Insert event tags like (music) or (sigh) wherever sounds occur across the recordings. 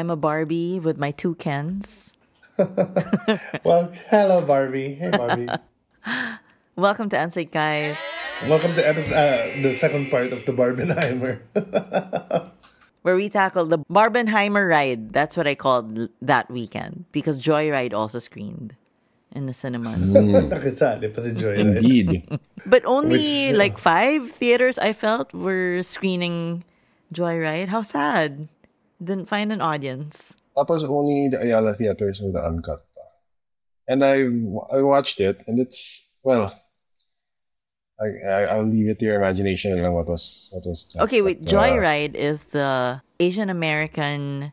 I'm a Barbie with my two Kens. (laughs) well, hello, Barbie. Hey, Barbie. (laughs) Welcome to Endslate, guys. Welcome to uh, the second part of the Barbenheimer. (laughs) where we tackle the Barbenheimer ride. That's what I called that weekend because Joyride also screened in the cinemas. Indeed. but only Which, uh, like five theaters I felt were screening Joyride. How sad. Didn't find an audience. Tapos only the Ayala theaters with the uncut. And I I watched it and it's well I, I will leave it to your imagination lang what was what was Okay, wait. But, uh, Joyride is the Asian American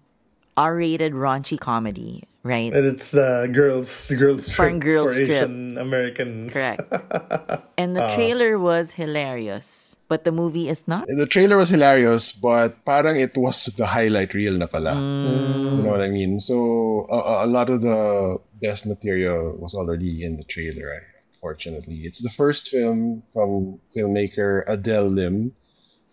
R-rated raunchy comedy, right? And it's uh, girls girls trip girls for trip. Asian Americans. Correct. (laughs) and the uh. trailer was hilarious, but the movie is not. The trailer was hilarious, but parang it was the highlight reel na pala. Mm. You know what I mean? So a, a lot of the best material was already in the trailer. Right? fortunately. It's the first film from filmmaker Adele Lim,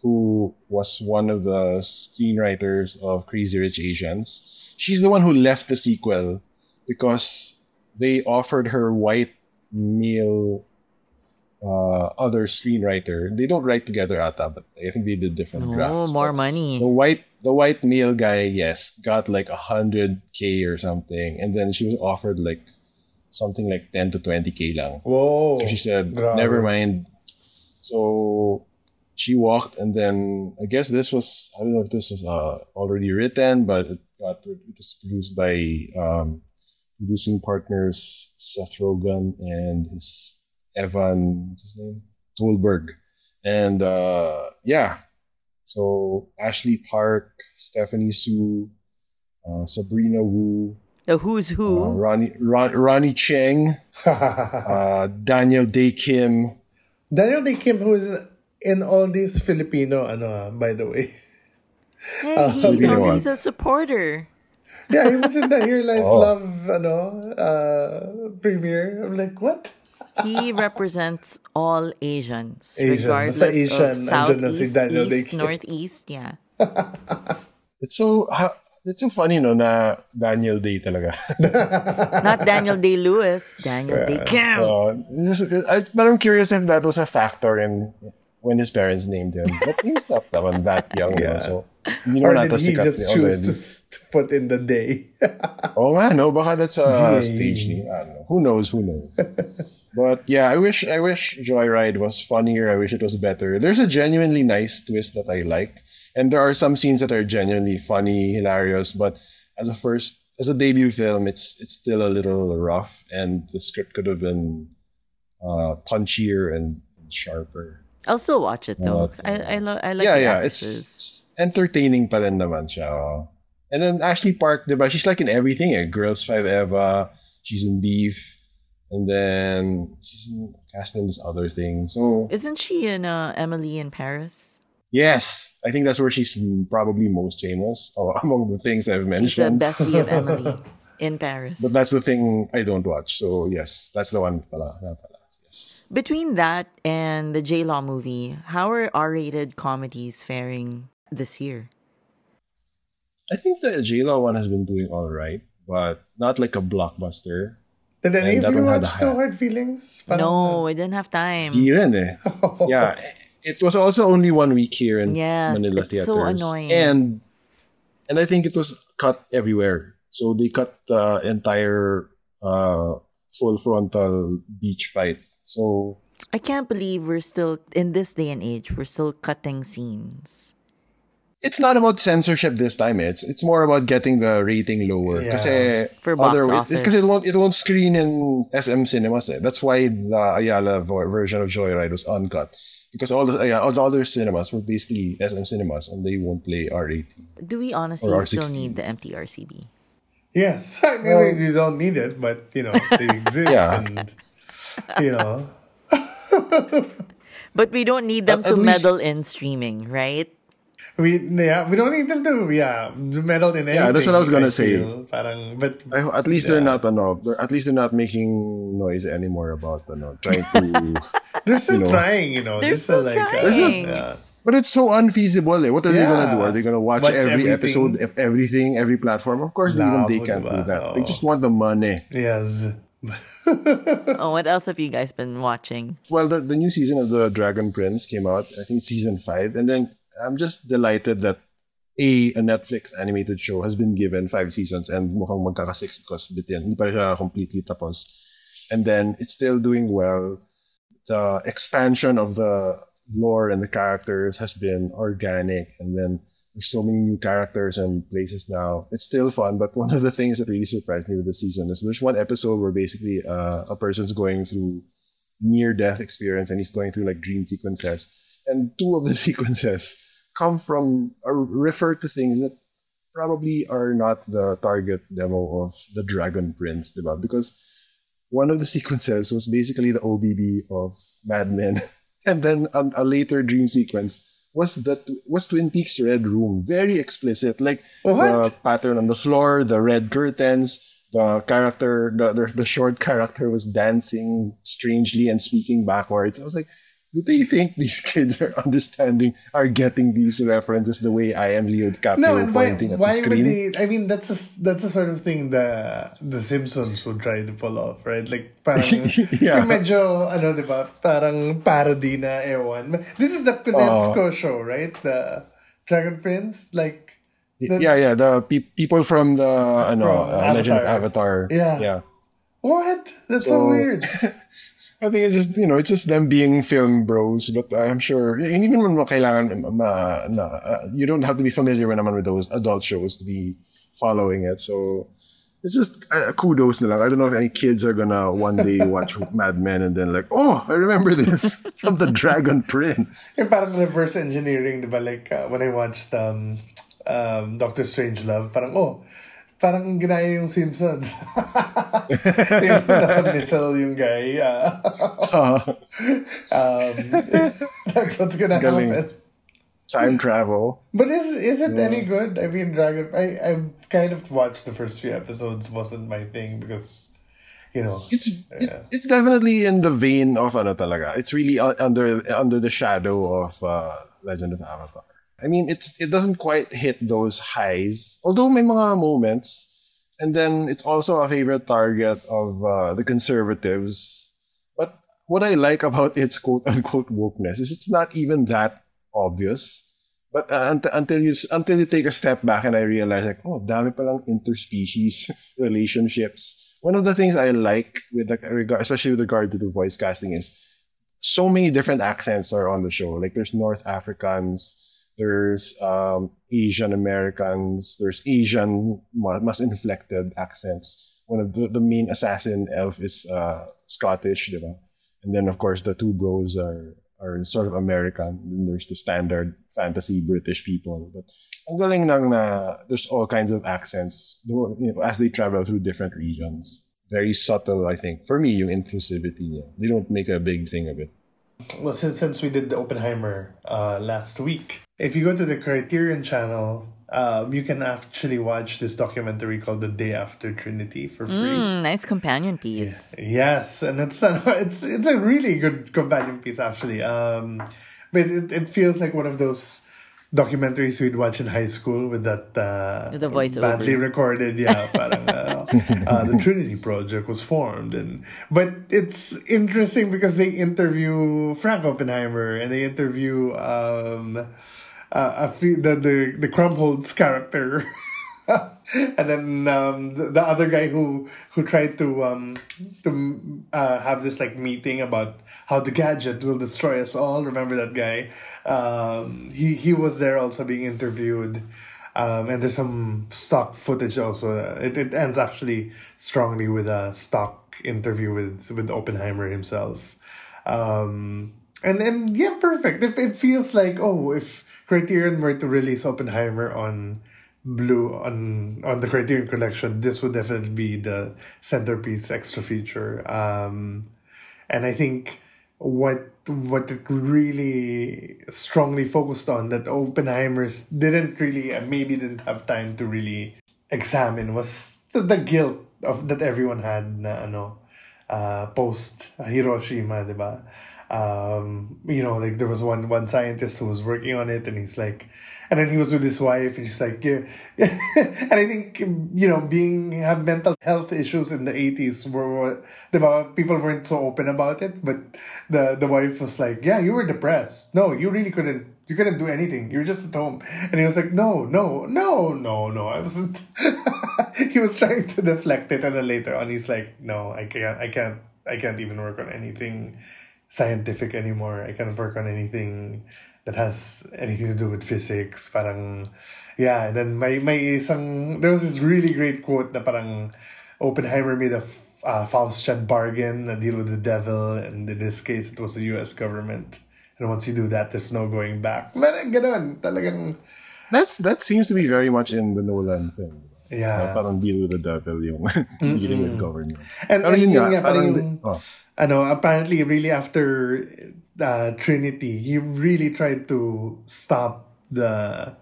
who was one of the screenwriters of Crazy Rich Asians. She's the one who left the sequel because they offered her white male uh, other screenwriter. They don't write together ata, but I think they did different oh, drafts. more money. The white the white male guy, yes, got like a hundred K or something. And then she was offered like something like 10 to 20k lang. Whoa. So she said, Grabe. never mind. So she walked and then I guess this was, I don't know if this was uh, already written, but it got it was produced by um, producing partners Seth Rogen and his Evan, what's his name? Goldberg. And uh, yeah, so Ashley Park, Stephanie Hsu, uh, Sabrina Wu, the who's who. Uh, Ronnie, Ron, Ronny Chieng, (laughs) uh, Daniel Dae Kim. Daniel Dae Kim, who is in all these Filipino, ano, by the way. Hey, uh, he, oh, he's a supporter. Yeah, he was in the Here Lies oh. Love ano, uh, premiere. I'm like, what? he represents all Asians, Asian. regardless Asian, of southeast, east, northeast. Yeah. it's so it's so funny, no, na Daniel Day talaga. (laughs) Not Daniel Day Lewis, Daniel yeah. Day Kim. Uh, I, but I'm curious if that was a factor in when his parents named him. But he was not naman that young, yeah. so hindi naman or did he just choose to, to put in the day? (laughs) oh nga, no? Baka that's a stage ni. Who knows, who knows. But yeah, I wish I wish Joyride was funnier. I wish it was better. There's a genuinely nice twist that I liked. And there are some scenes that are genuinely funny, hilarious, but as a first as a debut film, it's it's still a little rough, and the script could have been uh, punchier and sharper. I'll still watch it though. I I, lo- I like yeah yeah it's, it's, entertaining pa rin naman siya. And then Ashley Park, diba? She's like in everything. Eh? Girls Five Eva. She's in Beef. And then she's in, cast in this other thing. So isn't she in uh, Emily in Paris? Yes, I think that's where she's probably most famous uh, (laughs) among the things I've mentioned. She's the Bessie of (laughs) Emily in Paris. But that's the thing I don't watch. So yes, that's the one. Pala, pala. Yes. Between that and the J Law movie, how are R-rated comedies faring this year? I think the J Law one has been doing all right, but not like a blockbuster. Did any of you watch No Hard Feelings? no, I didn't have time. Di eh. (laughs) yeah it was also only one week here in yes, Manila it's theaters. so annoying. And and I think it was cut everywhere. So they cut the entire uh, full frontal beach fight. So I can't believe we're still in this day and age. We're still cutting scenes. It's not about censorship this time. It's it's more about getting the rating lower. Yeah. For box other, office. Because it won't it won't screen in SM cinemas. Eh. That's why the Ayala version of Joyride was uncut because all the yeah, all the other cinemas were basically SM cinemas and they won't play R18. Do we honestly still need the MTRCB? Yes, (laughs) I mean well, you don't need it, but you know they (laughs) exist, yeah. and you know. (laughs) but we don't need them to meddle in streaming, right? we yeah we don't need them to yeah meddle in anything. Yeah, that's what I was gonna I say. Parang, but I, at least yeah. they're not ano, at least they're not making noise anymore about ano, trying to. (laughs) they're still you know, trying, you know. They're, they're still, still like uh, trying. Uh, yeah. But it's so unfeasible. Eh. What are they gonna do? Are they gonna watch, Watch every everything. episode, of everything, every platform? Of course, No, even they can't do that. They just want the money. Yes. (laughs) Oh, what else have you guys been watching? Well, the, the new season of the Dragon Prince came out. I think season five, and then I'm just delighted that a a Netflix animated show has been given five seasons and mukhang magkaka-six because bitin. Hindi pa siya completely tapos. And then it's still doing well. The expansion of the lore and the characters has been organic, and then there's so many new characters and places now. It's still fun, but one of the things that really surprised me with the season is there's one episode where basically uh, a person's going through near death experience and he's going through like dream sequences. And two of the (laughs) sequences come from or refer to things that probably are not the target demo of the Dragon Prince, diba? Because one of the sequences was basically the OBB of Mad Men. (laughs) And then a, a later dream sequence was that was Twin Peaks Red Room. Very explicit. Like the pattern on the floor, the red curtains, the character, the, the the short character was dancing strangely and speaking backwards. I was like, do they think these (laughs) kids are understanding, are getting these references the way I am Leo DiCaprio No, why, pointing at why the screen? would they? I mean, that's a, that's the sort of thing the the Simpsons would try to pull off, right? Like, (laughs) parang, Yeah. yung medyo, ano, di ba? Parang parody na, ewan. This is the Konietzko show, right? The Dragon Prince? Like, the- yeah, yeah, the pe- people from the ano, From uh, Legend of Avatar. Avatar. Yeah. yeah. what? That's so, So- weird. (laughs) I think it's just, you know, it's just them being film bros. But I'm sure, hindi mo naman kailangan, ma, na, uh, you don't have to be familiar naman with those adult shows to be following it. So it's just uh, kudos na lang. I don't know if any kids are gonna one day (laughs) watch Mad Men and then like, oh, I remember this (laughs) from the Dragon Prince. (laughs) Yung parang reverse engineering, di ba? Like, uh, when I watched um, um, Doctor Strangelove, parang, oh, parang ginaya yung Simpsons. (laughs) yung nasa missile yung guy. Uh, um, (laughs) that's what's gonna Galing. happen. Time travel. But is is it any good? I mean, Dragon. I I kind of watched the first few episodes. wasn't my thing because, you know, It's it, Yeah. it's definitely in the vein of ano talaga. It's really under under the shadow of uh, Legend of Avatar. I mean, it's it doesn't quite hit those highs, although may mga moments. And then it's also a favorite target of uh, the conservatives. But what I like about (laughs) its quote unquote wokeness is it's not even that obvious. But uh, unt- until you until you take a step back and I realize like, oh, dami palang interspecies (laughs) relationships. One of the things I like with the regard, especially with regard to the voice casting, is so many different accents are on the show. Like there's North Africans, there's um, Asian Americans, there's Asian ma- mas inflected accents. One of the, the main assassin elf is uh, Scottish, diba? And then of course the two bros are are sort of American. Then there's the standard fantasy British people. But ang galing nang na there's all kinds of accents you know, as they travel through different regions. Very subtle, I think. For me, yung inclusivity niya. They don't make a big thing of it. Well, since since we did the Oppenheimer uh, last week, if you go to the Criterion channel, um, you can actually watch this documentary called "The Day After Trinity" for free. Mm, nice companion piece. Yes, and it's uh, (laughs) it's it's a really good companion piece actually. Um, but it, it feels like one of those documentaries we'd watch in high school with that uh, With the voiceover. badly recorded. Yeah, parang, uh, (laughs) uh, the Trinity Project was formed, and but it's interesting because they interview Frank Oppenheimer and they interview um, uh, a few, the the the Krumholtz character. (laughs) (laughs) and then um, the, the other guy who who tried to um to uh, have this like meeting about how the gadget will destroy us all. Remember that guy? Um, he he was there also being interviewed. Um, and there's some stock footage also. It, it ends actually strongly with a stock interview with with Oppenheimer himself. Um, and and yeah, perfect. It, it feels like oh, if Criterion were to release Oppenheimer on blue on on the Criterion collection, this would definitely be the centerpiece extra feature. Um, and I think what what it really strongly focused on that Oppenheimer's didn't really uh, maybe didn't have time to really examine was the, the guilt of that everyone had na ano uh, post Hiroshima, diba? Um, you know, like there was one one scientist who was working on it, and he's like, and then he was with his wife, and she's like, yeah, (laughs) and I think you know, being have mental health issues in the eighties were the people weren't so open about it, but the the wife was like, yeah, you were depressed. No, you really couldn't. You couldn't do anything. You were just at home, and he was like, "No, no, no, no, no. I wasn't." (laughs) he was trying to deflect it, and then later on, he's like, "No, I can't. I can't. I can't even work on anything scientific anymore. I can't work on anything that has anything to do with physics. Parang, yeah, and then may, may isang, there was this really great quote na parang Oppenheimer made a uh, Faustian bargain, a deal with the devil, and in this case, it was the US government. And once you do that, there's no going back. Parang ganun, talagang... That's, that seems to be very much in the Nolan thing. Yeah. Uh, parang deal with the devil yung (laughs) dealing with government. And, Pero and yun nga, nga, parang, oh. ano, apparently, really after uh, Trinity, he really tried to stop the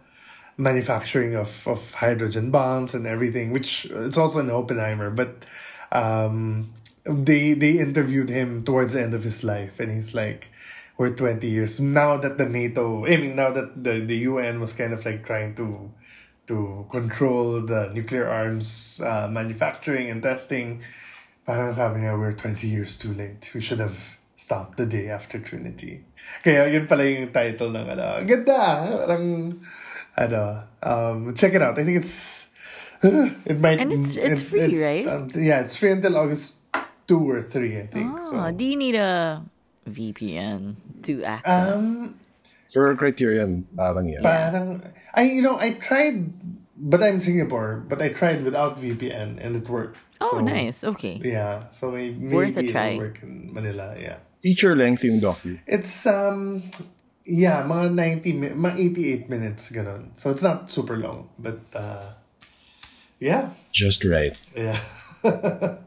manufacturing of, of hydrogen bombs and everything, which it's also in Oppenheimer. But um, they they interviewed him towards the end of his life, and he's like, "We're twenty years now that the NATO, I mean, now that the the UN was kind of like trying to." To control the nuclear arms uh, manufacturing and testing, Parang sabi niya, we're 20 years too late. We should have stopped the day after Trinity. Kaya yun pala yung title ng ano. Ganda! Parang, ano, um, check it out. I think it's, (sighs) it might... And it's- it's free, right? um, yeah, it's free until August 2 or 3, I think. Oh, so. do you need a VPN to access? Um, For criterion, parang yan. Parang, I, you know, I tried, but I'm Singapore, but I tried without VPN and it worked. oh, So, nice. Okay. Yeah, so may, maybe Worth a it'll try. work in Manila, yeah. Feature length yung docu. It's um yeah, mga 90 mi- mga 88 minutes ganun. So it's not super long, but uh yeah, Just right. yeah. (laughs)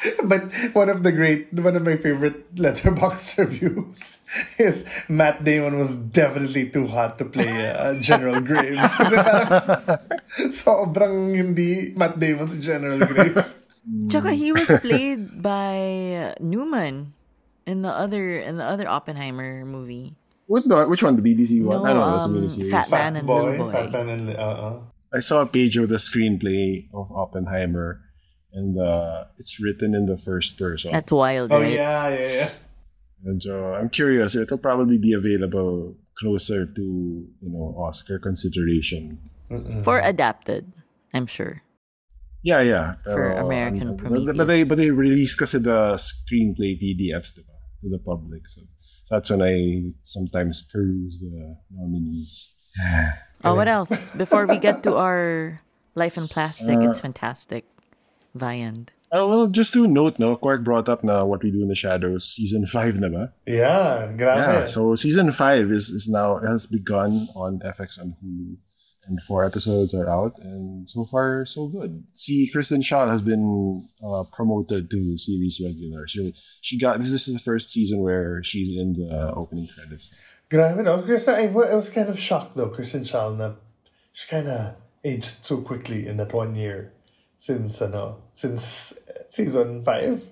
(laughs) but one of the great one of my favorite Letterboxd (laughs) reviews is Matt Damon was definitely too hot to play uh, General (laughs) Graves. Kasi parang sobrang hindi Matt Damon si General Graves. Tsaka he was played by Newman in the other in the other Oppenheimer movie. What the, which one? The BBC one? No, I don't know. It's a um, miniseries. Fat Man and boy, Little Boy. Fat Man and uh-uh. I saw a page of the screenplay of Oppenheimer, and uh, it's written in the first person. That's wild, Oh right? yeah, yeah, yeah. And so I'm curious. It'll probably be available closer to you know Oscar consideration. For adapted, I'm sure. Yeah, yeah. For Pero, American ano, but, but they but they released kasi the screenplay PDFs diba, to the public. So, so that's when I sometimes peruse the nominees. (sighs) Oh, what else? Before we get to our Life in Plastic, it's fantastic. Viand. Oh, well, just to note, no, Quark brought up na what we do in the shadows, season (laughs) five na ba? Yeah, grabe. Yeah, so season five is, is now has begun on FX on Hulu, and four episodes are out, and so far so good. See, Kristen Schaal has been uh, promoted to series regular. She she got this is the first season where she's in the opening credits. Grabe, no? Kristen, I, I was kind of shocked, though, Kristen Schaal, na she kind of aged so quickly in that one year since, ano, since uh, season five.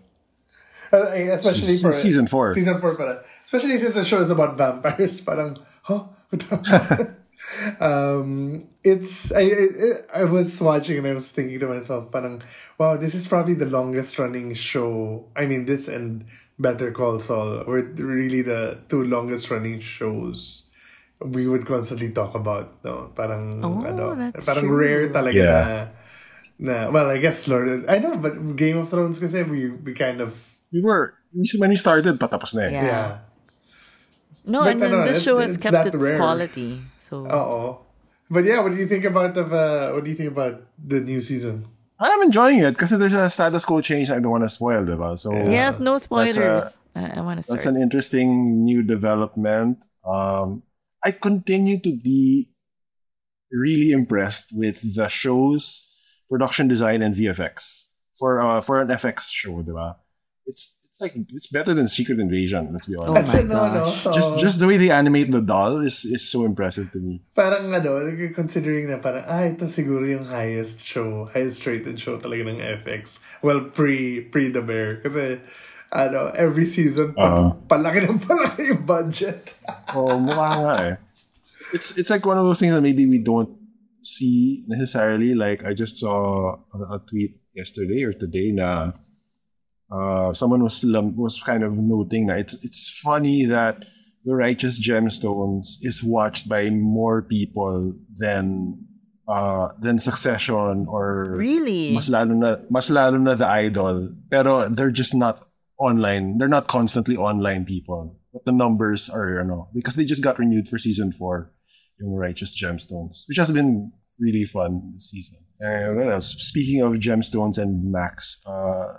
Uh, especially Since for... season four. Season four pala. Especially since the show is about vampires. (laughs) Parang, huh? What (laughs) um, it's... I, I, I was watching and I was thinking to myself, parang, wow, this is probably the longest running show. I mean, this and Better Call Saul were really the two longest running shows we would constantly talk about. No? Parang, Oh, ano, that's parang true. rare talaga Yeah. Na, na, well, I guess Lord, I know, but Game of Thrones kasi we, we kind of, We were when we started, patapos na eh. Yeah. yeah. No, But and then ano, this it- show has kept its rare. quality. So Uh-oh. But yeah, what do you think about of uh, what do you think about the new season? I'm enjoying it because there's a status quo change I don't want to spoil, diba? So yes, no spoilers. a- I, I want to That's start. an interesting new development. Um, I continue to be really impressed with the show's production design and VFX for uh, for an FX show, diba? It's it's like it's better than Secret Invasion. Let's be honest. Oh honest. my no, no. gosh. just just the way they animate the doll is is so impressive to me. parang ano, considering na parang, ah, ito siguro yung highest show, highest rated show talaga ng FX. Well, pre, pre The Bear. Kasi, ano, every season, Uh-huh. palaki ng palaki yung budget. Oh, mukha nga eh. It's it's like one of those things that maybe we don't see necessarily. Like I just saw a, a tweet yesterday or today na uh, someone was was kind of noting that it's it's funny that the Righteous Gemstones is watched by more people than uh, than Succession or Really? mas lalo na mas lalo na the idol pero they're just not online they're not constantly online people but the numbers are you know because they just got renewed for season 4 yung righteous gemstones which has been really fun this season and what else speaking of gemstones and max uh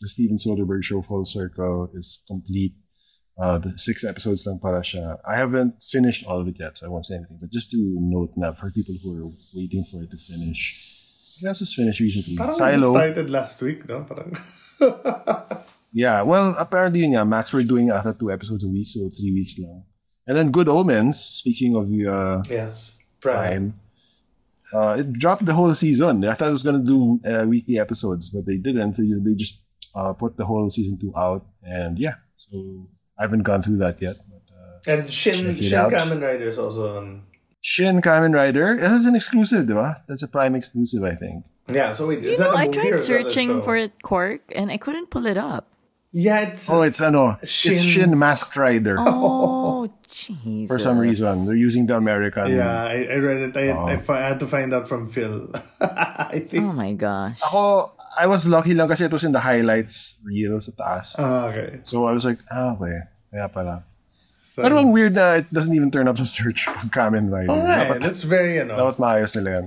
the steven soderbergh show full circle is complete uh, the six episodes lang para siya. I haven't finished all of it yet, so I won't say anything. But just to note na for people who are waiting for it to finish, it has just finished recently. Parang Silo. started last week, no? Parang, (laughs) Yeah, well, apparently yun nga, Max we're doing after two episodes a week, so three weeks lang. And then Good Omens, speaking of the uh, yes. Prime. Prime, uh, it dropped the whole season. I thought it was gonna do uh, weekly episodes, but they didn't. So they just uh, put the whole season two out, and yeah. So I haven't gone through that yet. But, uh, And Shin, Shin out. Kamen Rider is also on. Shin Kamen Rider, this is an exclusive, diba? That's a Prime exclusive, I think. Yeah, so wait, You is know, that a I movie or tried is that a searching for it, Quark, and I couldn't pull it up. Yeah, it's. Oh, it's ano, it's Shin- Shin Masked Rider. Oh, (laughs) Jesus. For some reason, they're using the American. yeah, I, I read it. I, Oh. I, fi- I had to find out from Phil. (laughs) I think. Oh my gosh. Ako, I was lucky lang kasi it was in the highlights reel sa taas. Ah, okay. So I was like, ah, okay. Kaya pala. So, Pero ang weird na it doesn't even turn up sa search (laughs) of Kamen Rider. Alright, Dapat, that's very, you know, dapat maayos nila yan.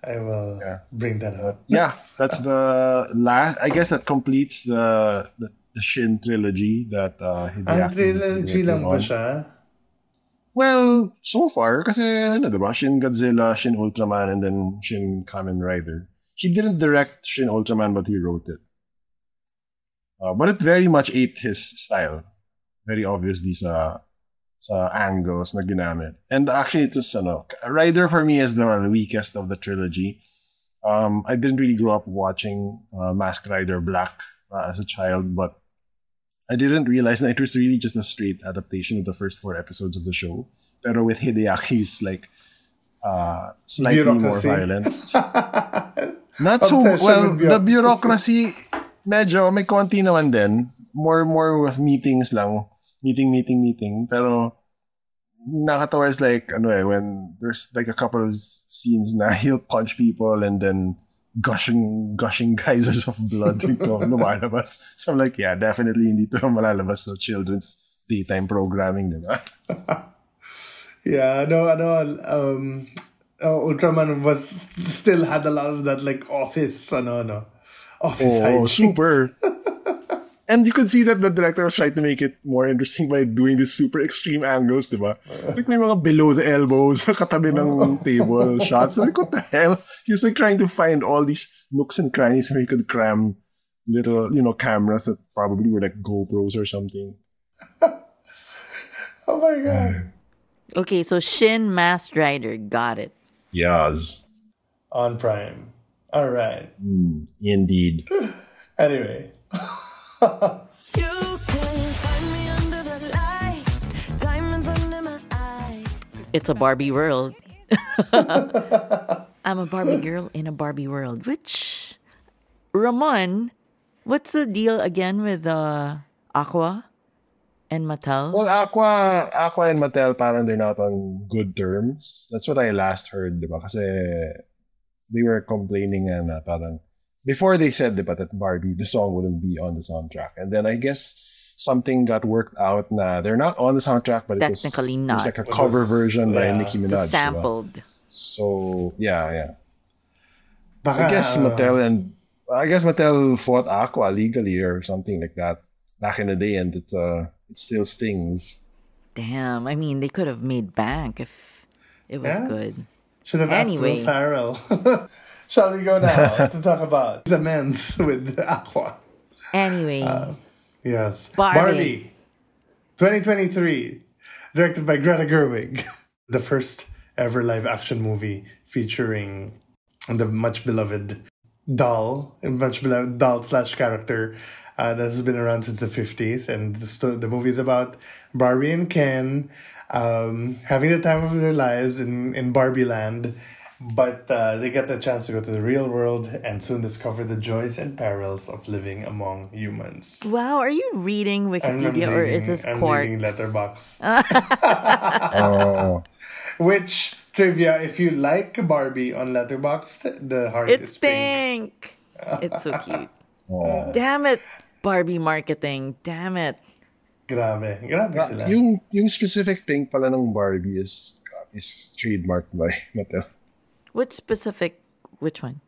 I will Yeah. bring that up. (laughs) Yeah, that's the last. I guess that completes the the, the Shin trilogy that uh, Hideaki has been trilogy lang working ba siya? Well, so far, kasi ano, diba? Shin Godzilla, Shin Ultraman, and then Shin Kamen Rider. He didn't direct Shin Ultraman, but he wrote it. Uh, but it very much aped his style. Very obviously sa sa angles na ginamit. And actually, it was, ano, Rider for me is the weakest of the trilogy. Um, I didn't really grow up watching uh, Mask Rider Black uh, as a child, but I didn't realize that it was really just a straight adaptation of the first four episodes of the show. Pero with Hideaki's like uh, slightly more violent. (laughs) Not so well. The bureaucracy, medyo may konti naman din. More more with meetings lang, meeting, meeting, meeting. Pero nakatawa is like ano eh when there's like a couple of scenes na (laughs) he'll punch people and then gushing gushing geysers of blood (laughs) dito lumalabas. So I'm like, yeah, definitely hindi to malalabas sa children's daytime programming, di ba? (laughs) Yeah, no, ano, um, uh, Ultraman was still had a lot of that like office, ano, no, office Oh, super. (laughs) And you could see that the director was trying to make it more interesting by doing these super extreme angles, di ba? Uh. Like may mga below the elbows, (laughs) katabi ng oh. (laughs) table shots. Like, what the hell? He's like trying to find all these nooks and crannies where he could cram little, you know, cameras that probably were like GoPros or something. (laughs) Oh my god! (sighs) Okay, so Shin Masked Rider. Got it. Yes. On Prime. All right. Hmm, indeed. (sighs) Anyway, You can find me under the lights, diamonds under my eyes. It's a Barbie world. (laughs) I'm a Barbie girl in a Barbie world. Which Ramon, what's the deal again with uh, Aqua and Mattel? Well, Aqua, Aqua and Mattel parang they're not on good terms. That's what I last heard, di ba? Kasi they were complaining and na parang before they said di ba, that Barbie, the song wouldn't be on the soundtrack. And then I guess something got worked out na they're not on the soundtrack, but it was, Technically it was like a It cover was- version by yeah, Nicki Minaj. di ba? sampled. So, yeah, yeah. baka, I guess Mattel and I guess Mattel fought Aqua legally or something like that back in the day, and it uh, it still stings. Damn, I mean, they could have made bank if it was Yeah. good. should have asked Anyway. Will Farrell. (laughs) Shall we go now (laughs) to talk about the men's with Aqua? Anyway, Yes. Barbie. 2023. Directed by Greta Gerwig. (laughs) The first ever live action movie featuring the much beloved doll, much beloved doll slash character, uh, that's been around since the 50s. And the, sto- the movie is about Barbie and Ken um, having the time of their lives in, in Barbie land. But uh, they get the chance to go to the real world and soon discover the joys and perils of living among humans. Wow, are you reading I'm, I'm Wikipedia or is this I'm quartz? reading Letterboxd. (laughs) Oh, Which trivia? If you like Barbie on Letterboxd, the heart It's is pink. pink. It's so cute. (laughs) oh. Damn it, Barbie marketing. Damn it. Grabe, grabe sila. yung yung specific thing pala ng Barbie is is trademarked by Mattel. (laughs) Which specific? Which one?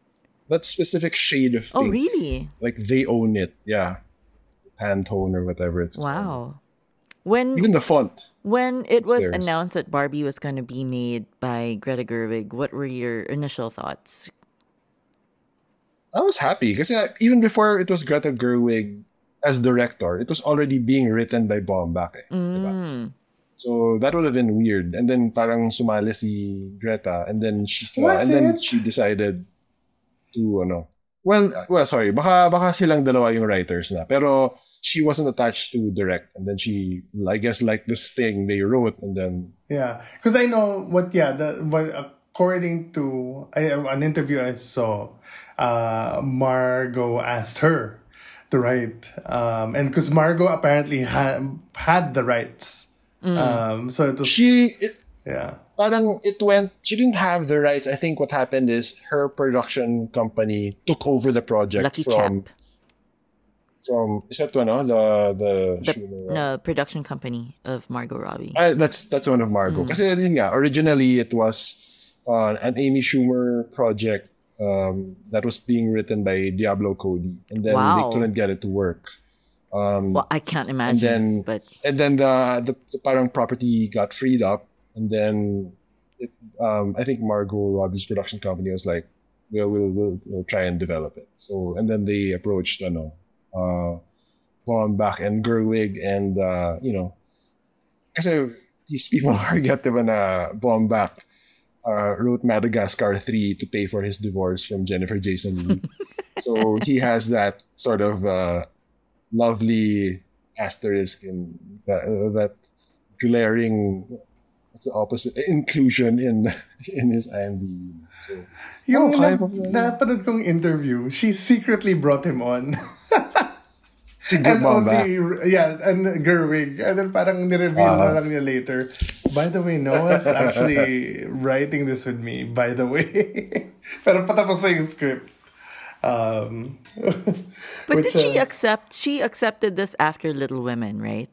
That specific shade of Oh, pink, really? like they own it. Yeah, Pantone or whatever it's called. Wow. When Even the font. when it was theirs. announced that Barbie was going to be made by Greta Gerwig, what were your initial thoughts? I was happy because even before it was Greta Gerwig as director, it was already being written by Baumbach. Eh? Mm. So that would have been weird. And then parang sumali si Greta and then she Was and then she decided to ano. Well, well, sorry. Baka baka silang dalawa yung writers na. Pero she wasn't attached to direct and then she I guess like this thing they wrote and then Yeah, because I know what. Yeah, the what according to I, an interview I saw, uh, Margot asked her to write, um, and because Margot apparently had had the rights, um, so it was she it, yeah. parang it went she didn't have the rights. I think what happened is her production company took over the project Lucky from chap. from is that one, no? The the, The Schumer- no, production company of Margot Robbie. Ah, that's that's one of Margot. Kasi yun nga, originally it was uh, an Amy Schumer project um, that was being written by Diablo Cody, and then Wow. they couldn't get it to work. Um, well, I can't imagine. then- but and then the, the the parang property got freed up, and then it, um, I think Margot Robbie's production company was like, "We'll we'll, we'll, we'll try and develop it." So and then they approached, you know, uh, Baumbach and Gerwig, and uh, you know, kasi these people (laughs) forget diba na Baumbach uh, wrote Madagascar 3 to pay for his divorce from Jennifer Jason Leigh. (laughs) so he has that sort of uh, lovely asterisk in that, uh, that glaring what's the opposite inclusion in (laughs) in his IMDb. So Yung Oh, na, kaya pa napanood kong interview, she secretly brought him on. (laughs) si and Baumbach. only, yeah, and Gerwig. And then parang nireveal Ah. na lang niya later. By the way, Noah's actually (laughs) writing this with me, by the way. Pero patapos na yung script. Um, (laughs) but which, did she uh, accept? She accepted this after Little Women, right?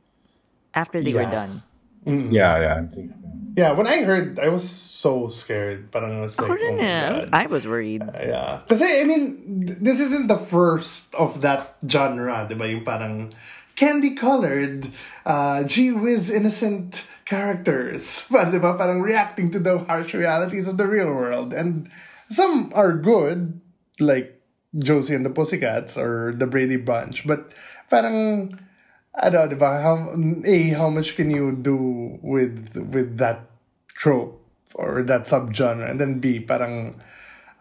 After they were Yeah. done. Yeah, yeah. I think. yeah, when I heard, I was so scared. Parang I was like, Ako oh my eh. I was, God. I was worried. Yeah. Kasi, I mean, this isn't the first of that genre, di ba? Yung parang candy-colored, uh, gee whiz innocent characters. Pa, (laughs) di ba? Parang reacting to the harsh realities of the real world. And some are good, like Josie and the Pussycats or the Brady Bunch. But parang, ano, di ba? How, A, how much can you do with with that trope or that subgenre? And then B, parang,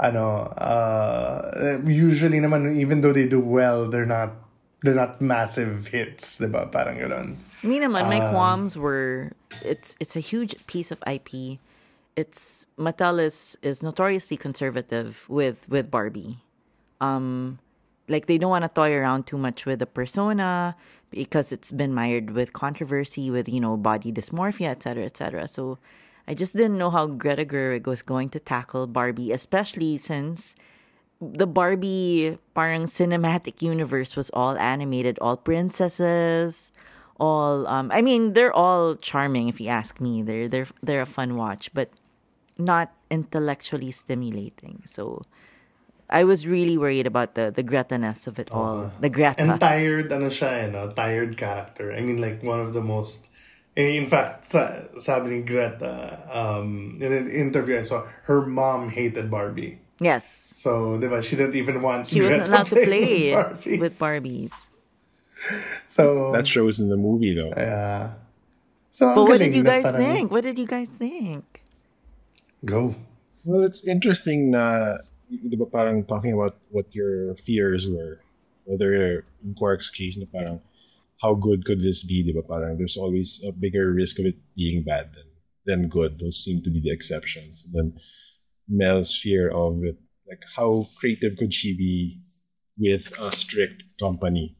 ano, uh, usually naman, even though they do well, they're not, they're not massive hits, di ba? Parang gano'n. Me naman, my Um, qualms were it's it's a huge piece of IP. It's Mattel is is notoriously conservative with with Barbie. Um like they don't want to toy around too much with the persona because it's been mired with controversy with, you know, body dysmorphia, etc., etc. So I just didn't know how Greta Gerwig was going to tackle Barbie, especially since the Barbie parang cinematic universe was all animated, all princesses, all um I mean they're all charming if you ask me. They're they're they're a fun watch, but not intellectually stimulating. So I was really worried about the the Greta-ness of it all. The Greta. And tired, ano siya, eh, no? tired character. I mean, like, one of the most, in fact, sa, sabi ni Greta, um, in an interview I saw, her mom hated Barbie. yes. So, di ba, she didn't even want She wasn't allowed to play with Barbie. with Barbies. so, That shows in the movie though. yeah. So, But what did you guys parang- think? What did you guys think? Go. Well, it's interesting na, di parang talking about what your fears were whether in Quark's case na parang how good could this be, di? Parang there's always a bigger risk of it being bad than, than good. Those seem to be the exceptions. And then Mel's fear of it, like how creative could she be with a strict company?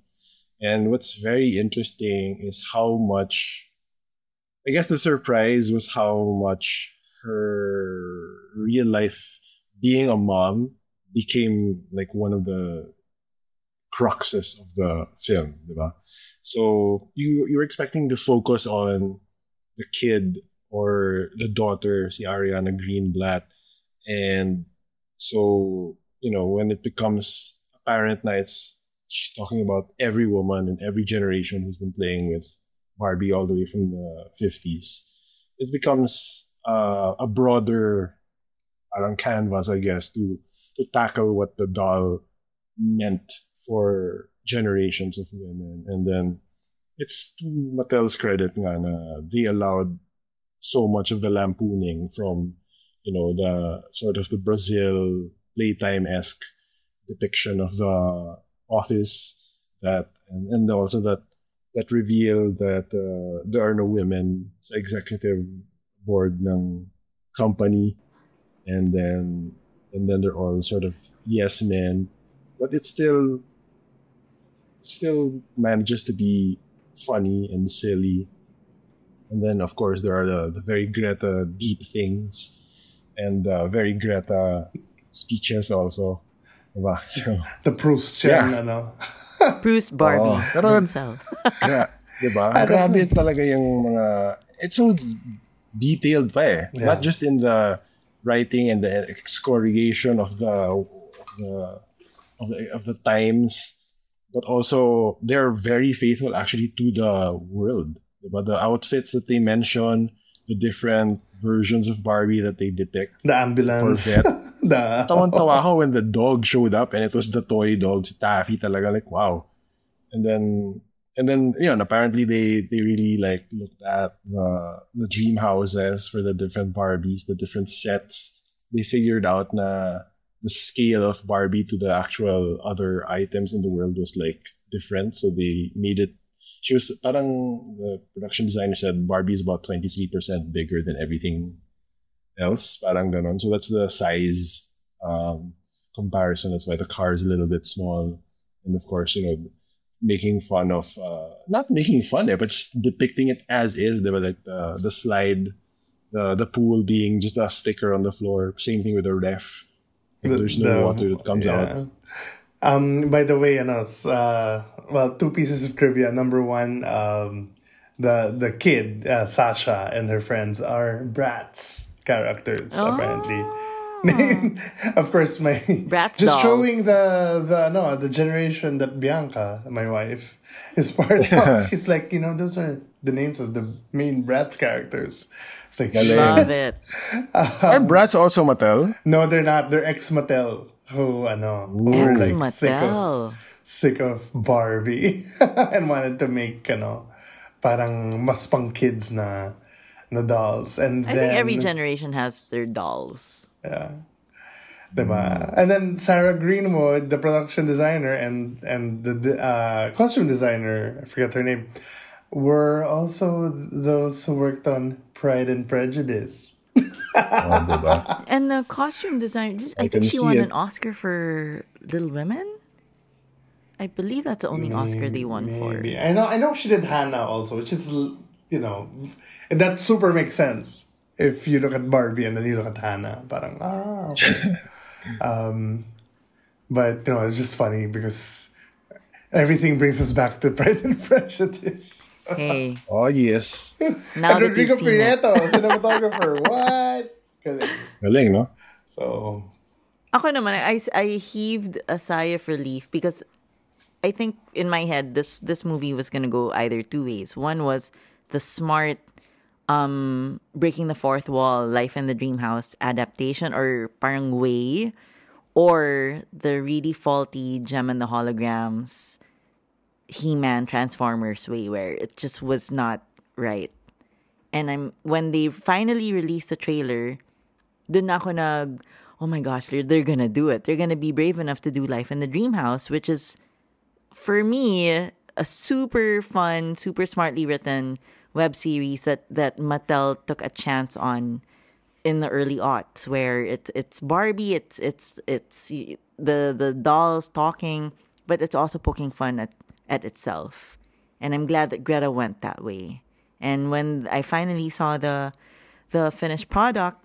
And what's very interesting is how much, I guess the surprise was how much her real life being a mom became like one of the cruxes of the film, diba? So you you're expecting to focus on the kid or the daughter, si Ariana Greenblatt, and so you know when it becomes apparent na it's she's talking about every woman and every generation who's been playing with Barbie all the way from the 50s. It becomes uh, a broader parang canvas, I guess, to to tackle what the doll meant for generations of women. And then it's to Mattel's credit nga na they allowed so much of the lampooning from, you know, the sort of the Brazil playtime-esque depiction of the office that and, and also that that reveal that uh, there are no women executive board ng company and then and then they're all sort of yes men but it still still manages to be funny and silly and then of course there are the, the very greta deep things and uh, very greta speeches also diba? so The Proustian, Yeah. ano. Bruce (laughs) Barbie Oo. Pero- himself. (laughs) Gra- diba? Grabe talaga yung mga... It's so detailed pa eh. Yeah. Not just in the writing and the excoriation of the of the of the, of the times, but also they're very faithful actually to the world. But The outfits that they mention, the different versions of Barbie that they depict. The ambulance. (laughs) The, Tawan-tawa ako when the dog showed up and it was the toy dog, si Taffy talaga, like, wow. And then, and then, you know, apparently they, they really like looked at the, the dream houses for the different Barbies, the different sets. They figured out na the scale of Barbie to the actual other items in the world was like different. So they made it, she was, parang the production designer said Barbie is about 23% bigger than everything else. Parang ganon. So that's the size um, comparison. That's why the car is a little bit small. And of course, you know, making fun of, uh, not making fun, eh, but just depicting it as is. They were like the, the slide, the, the pool being just a sticker on the floor. Same thing with the ref. Like, The- there's no the- water that comes yeah. out. Um, by the way, ano, s- uh, well, two pieces of trivia. Number one, um, the the kid uh, Sasha and her friends are Bratz characters apparently. Of course, my (laughs) Bratz just dolls. showing the the no the generation that Bianca, my wife, is part of. It's like you know those are the names of the main Bratz characters. It's like Galing. Love it. Um, are Bratz also Mattel? no, they're not. They're ex Mattel. Who ano? who were, Ex like, sick of- Mattel. sick of Barbie (laughs) and wanted to make you know, parang mas pang kids na na dolls and I then think every generation has their dolls. Yeah diba? and then Sarah Greenwood the production designer and and the the, uh, costume designer I forget her name were also those who worked on Pride and Prejudice Oh, diba? (laughs) And the costume design, I, can think she won it. an Oscar for Little Women. I believe that's the only Oscar they won for. Maybe. I know I know she did Hannah also, which is you know and that super makes sense if you look at Barbie and then you look at Hannah. Parang ah okay. (laughs) um but you know it's just funny because everything brings us back to (laughs) Pride and Prejudice. Hey, (laughs) Oh, yes. now and that Rodrigo you've seen it. Prieto, cinematographer. what? Galing. Galing, no? So Ako naman, I, I heaved a sigh of relief because I think in my head this this movie was gonna go either two ways. One was the smart um breaking the fourth wall, life in the dream house adaptation or parang way or the really faulty Jem and the holograms He-Man Transformers way where it just was not right. And I'm when they finally released the trailer, dun ako nag, oh my gosh, they're, they're gonna do it. They're gonna be brave enough to do Life in the Dream House, which is for me, a super fun, super smartly written web series that that Mattel took a chance on in the early aughts, where it it's Barbie, it's it's it's the the dolls talking, but it's also poking fun at at itself, and I'm glad that Greta went that way. And when I finally saw the the finished product,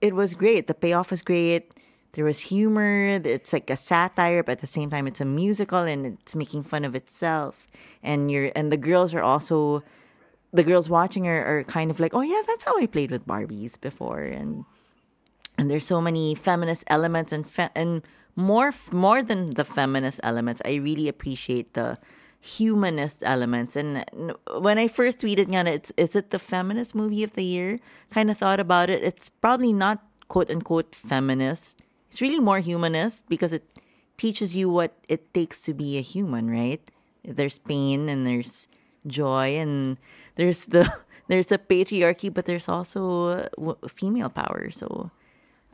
it was great. The payoff was great. There was humor. It's like a satire, but at the same time, it's a musical and it's making fun of itself. And you're and the girls are also the girls watching are, are kind of like, oh yeah, that's how I played with Barbies before, and and there's so many feminist elements and fe- and more more than the feminist elements. I really appreciate the humanist elements. And when I first tweeted, nga na, it's is it the feminist movie of the year? Kind of thought about it. It's probably not quote unquote feminist. It's really more humanist because it teaches you what it takes to be a human, right? There's pain and there's joy and there's the (laughs) there's a patriarchy, but there's also uh, female power. So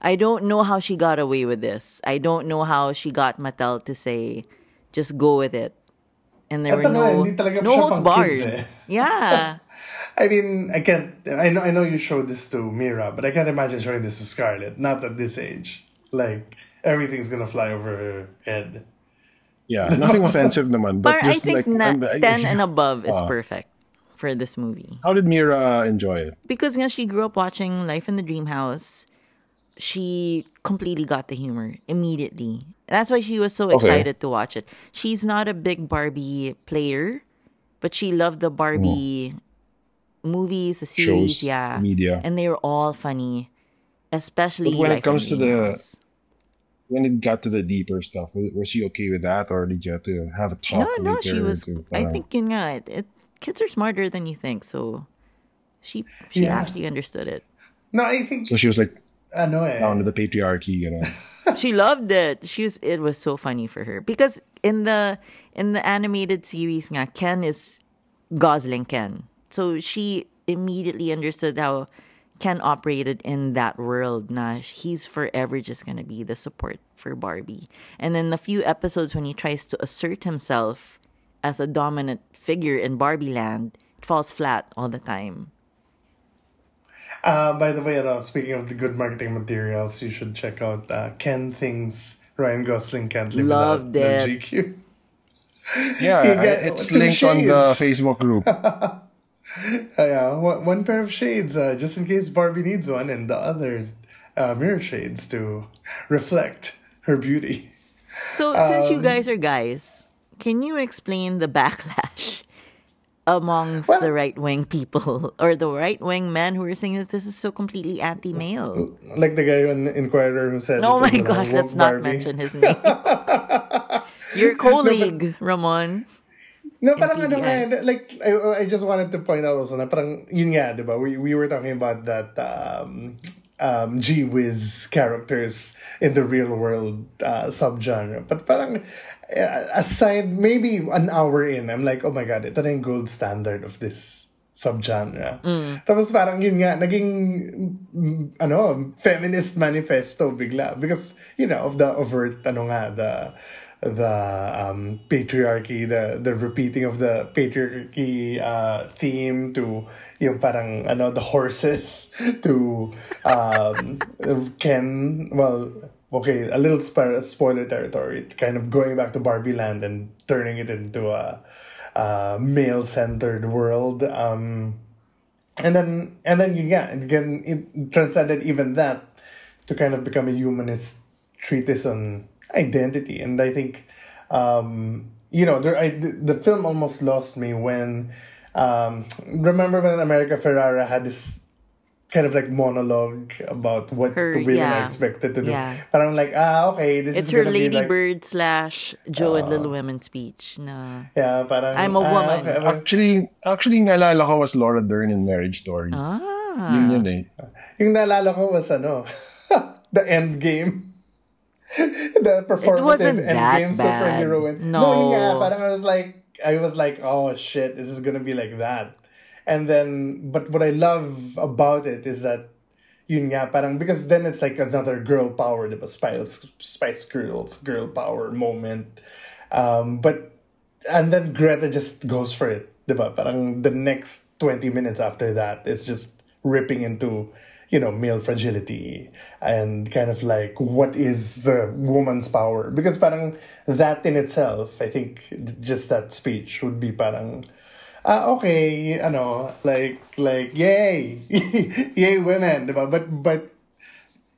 I don't know how she got away with this. I don't know how she got Mattel to say, just go with it. And there Eto were no, hindi no holds barred. kids eh. (laughs) Yeah. (laughs) I mean, I can't. I know. I know you showed this to Mira, but I can't imagine showing this to Scarlett. Not at this age. Like everything's gonna fly over her head. Yeah, nothing offensive naman. But But I just think like, na, I'm- I- 10 and above is Ah. perfect for this movie. How did Mira enjoy it? Because you know, she grew up watching Life in the Dream House, she completely got the humor immediately. That's why she was so Okay. excited to watch it. She's not a big Barbie player, but she loved the Barbie mm. movies, the series, Shows, yeah, media. and they were all funny, especially But when it Life in comes to the- House. When it got to the deeper stuff, was, she okay with that, or did you have to have a talk no, no, she was. to, I uh, think you know it, it, kids are smarter than you think, so she she Yeah. actually understood it. No, I think. So she was like Ano eh. down to the patriarchy, you know. (laughs) she loved it. She was it was so funny for her because in the in the animated series nga Ken is Gosling Ken. So she immediately understood how Ken operated in that world. Na he's forever just gonna be the support for Barbie. And then the few episodes when he tries to assert himself as a dominant figure in Barbie land, it falls flat all the time. Uh, by the way, ano, speaking of the good marketing materials, you should check out uh, Ken Things Ryan Gosling can't live Loved without it. GQ. (laughs) (laughs) Yeah, You I- it's two linked on the. Facebook group. (laughs) Uh, yeah, one, one pair of shades, uh, just in case Barbie needs one, and the other uh, mirror shades to reflect her beauty. So since Um, you guys are guys, can you explain the backlash (laughs) amongst Well- the right wing people (laughs) or the right wing men who are saying that this is so completely anti male? Like the guy on Inquirer who said, Oh my gosh, let's not Barbie. mention his (laughs) name. Your colleague, Ramon. No, parang ano nga, like, I, I just wanted to point out also na parang, yun nga, di ba? We, we were talking about that um, um, G-Wiz characters in the real world uh, subgenre. But parang, aside, maybe an hour in, I'm like, oh my God, ito na yung gold standard of this subgenre. Tapos parang yun nga, naging, mm, ano, feminist manifesto bigla. Because, you know, of the overt, ano nga, the, the um, patriarchy, the the repeating of the patriarchy uh, theme to yung parang ano the horses (laughs) to um, Ken. Well, okay, a little spo- spoiler territory. Kind of going back to Barbie Land and turning it into a, a male-centered world. Um, and then and then yeah, again it transcended even that to kind of become a humanist treatise on identity. And I think, um, you know, there, I, the film almost lost me when, um, remember when America Ferrera had this kind of like monologue about what Her- the women yeah. are expected to do. Yeah. But I'm like, ah, okay, this It's is her gonna be Lady like, Bird slash Jo and Little Women speech. No. Yeah, parang, I'm a ah, woman. okay, okay. Actually, actually, naalala ko was Laura Dern in Marriage Story. ah. Yun yun eh. Yung naalala ko was ano, (laughs) the end game. (laughs) the performative wasn't end that game bad. superhero. And, No. no, yun nga, parang I was like, I was like, oh shit, this is gonna be like that. And then, but what I love about it is that, yun nga, parang, because then it's like another girl power, the Spice, Spice Girls, girl power moment. Um, but and then Greta just goes for it, diba? Parang the next 20 minutes after that, it's just ripping into, you know, male fragility and kind of like what is the woman's power? Because parang that in itself, I think just that speech would be parang, ah, okay, know like, like, yay, (laughs) yay women? But, but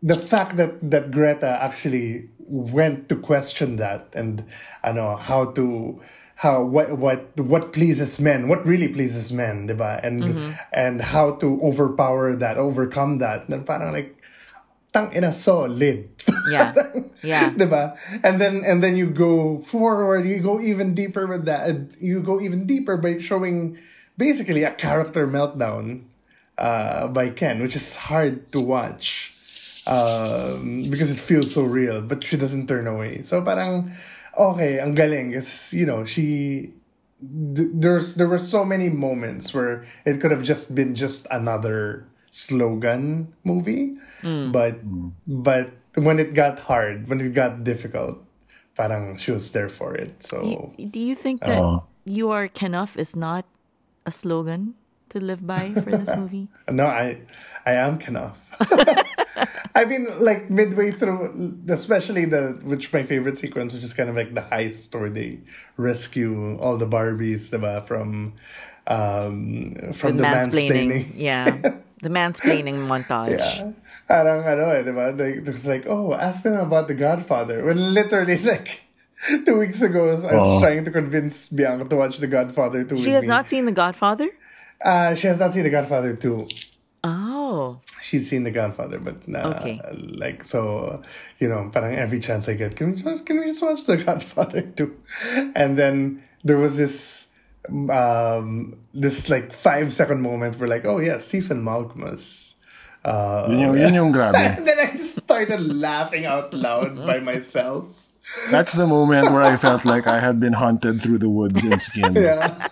the fact that that Greta actually went to question that and I know how to how what what what pleases men what really pleases men diba and and how to overpower that overcome that. Then parang like tang ina solid Yeah. (laughs) Yeah. diba and then and then you go forward you go even deeper with that and you go even deeper by showing basically a character meltdown uh, by Ken which is hard to watch um, because it feels so real, but she doesn't turn away. So parang okay, ang galing because you know she th- there's there were so many moments where it could have just been just another slogan movie, but but when it got hard, when it got difficult, parang she was there for it. So Y- Do you think that Oh. you are enough is not a slogan to live by for this (laughs) movie? No, I I am enough. (laughs) I mean, like midway through, especially the which my favorite sequence, which is kind of like the heist where they rescue all the Barbies, diba, from um from the the mansplaining. mansplaining. Yeah. (laughs) The mansplaining montage. Yeah. Parang ano eh, diba? Like, it was like, oh, ask them about The Godfather. When literally, like, (laughs) two weeks ago, I was Oh. trying to convince Bianca to watch The Godfather 2 She has me. not seen The Godfather? Uh, she has not seen The Godfather 2. Oh. she's seen The Godfather, but uh, Okay. like so, you know, parang every chance I get, can we just, can we just watch The Godfather too? And then there was this um this like five second moment where like, oh yeah, Stephen Malkmus. Uh, Yun yung, yun yung grabe. and (laughs) then I just started laughing out loud by myself. That's the moment where I felt like I had been hunted through the woods and skinned. Yeah.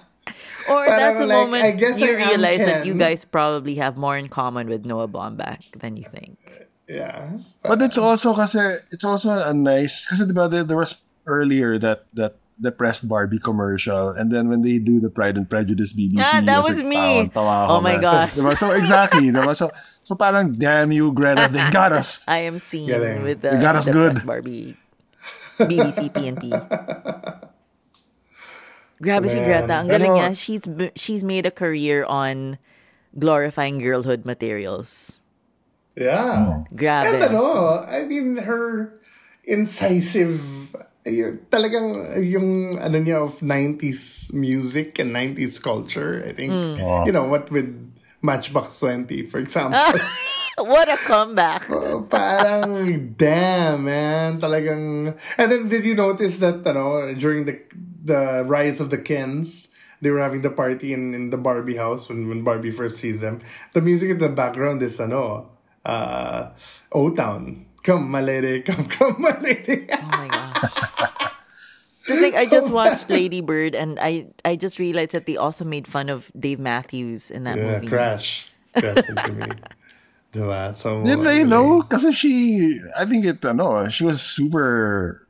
Or But that's I'm a like, moment I guess you I am realize that you guys probably have more in common with Noah Baumbach than you think. Yeah. But it's also kasi it's also a nice kasi diba there, there was earlier that that depressed Barbie commercial and then when they do the Pride and Prejudice BBC Ah, that was a me. tawan-tawa Oh my man. gosh. Diba? So exactly, diba? So so parang damn you Greta, they (laughs) got us. I am seen Galing. with the, You got us the good. Barbie BBC PNP. Grabe si Greta. Ang galing Pero- niya. She's, b- she's made a career on glorifying girlhood materials. Yeah. Grabe. And ano, I mean, her incisive, ayun, talagang yung ano niya of 90s music and 90s culture, I think. You know, what with Matchbox 20, for example. (laughs) What a comeback. (laughs) Oh, parang, damn, man. Talagang, and then did you notice that, ano, during the the rise of the Kens, they were having the party in, in the Barbie house when, when Barbie first sees them. The music in the background is, ano, uh, O-Town. Come, my lady, come, (laughs) come, my lady. Oh my god. The thing, I just watched Lady Bird and I, I just realized that they also made fun of Dave Matthews in that yeah, movie. crash. Crash into. Diba? So, Did they know? Because she, I think it, uh, ano, she was super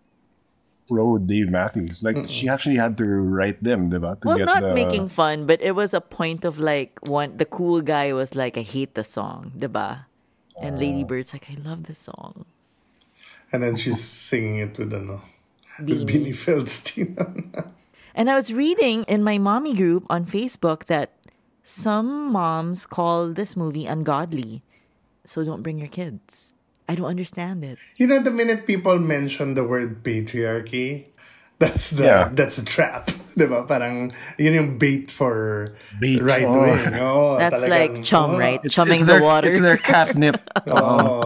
pro Dave Matthews. Like, she actually had to write them, diba? To Well, get not the, making fun, but it was a point of like one the cool guy was like, I hate the song, diba? And Lady Oh. Bird's like, I love the song. And then she's singing it with, ano, with Beanie. Beanie Feldstein. And I was reading in my mommy group on Facebook that some moms call this movie ungodly. So don't bring your kids. I don't understand it. You know, the minute people mention the word patriarchy, that's the Yeah. that's a trap. (laughs) Diba? Parang yun yung bait for Bait, right oh. wing. Oh, That's talagang, like chum, oh, right? It's, Chumming it's the their, water. It's their catnip. (laughs) Oh.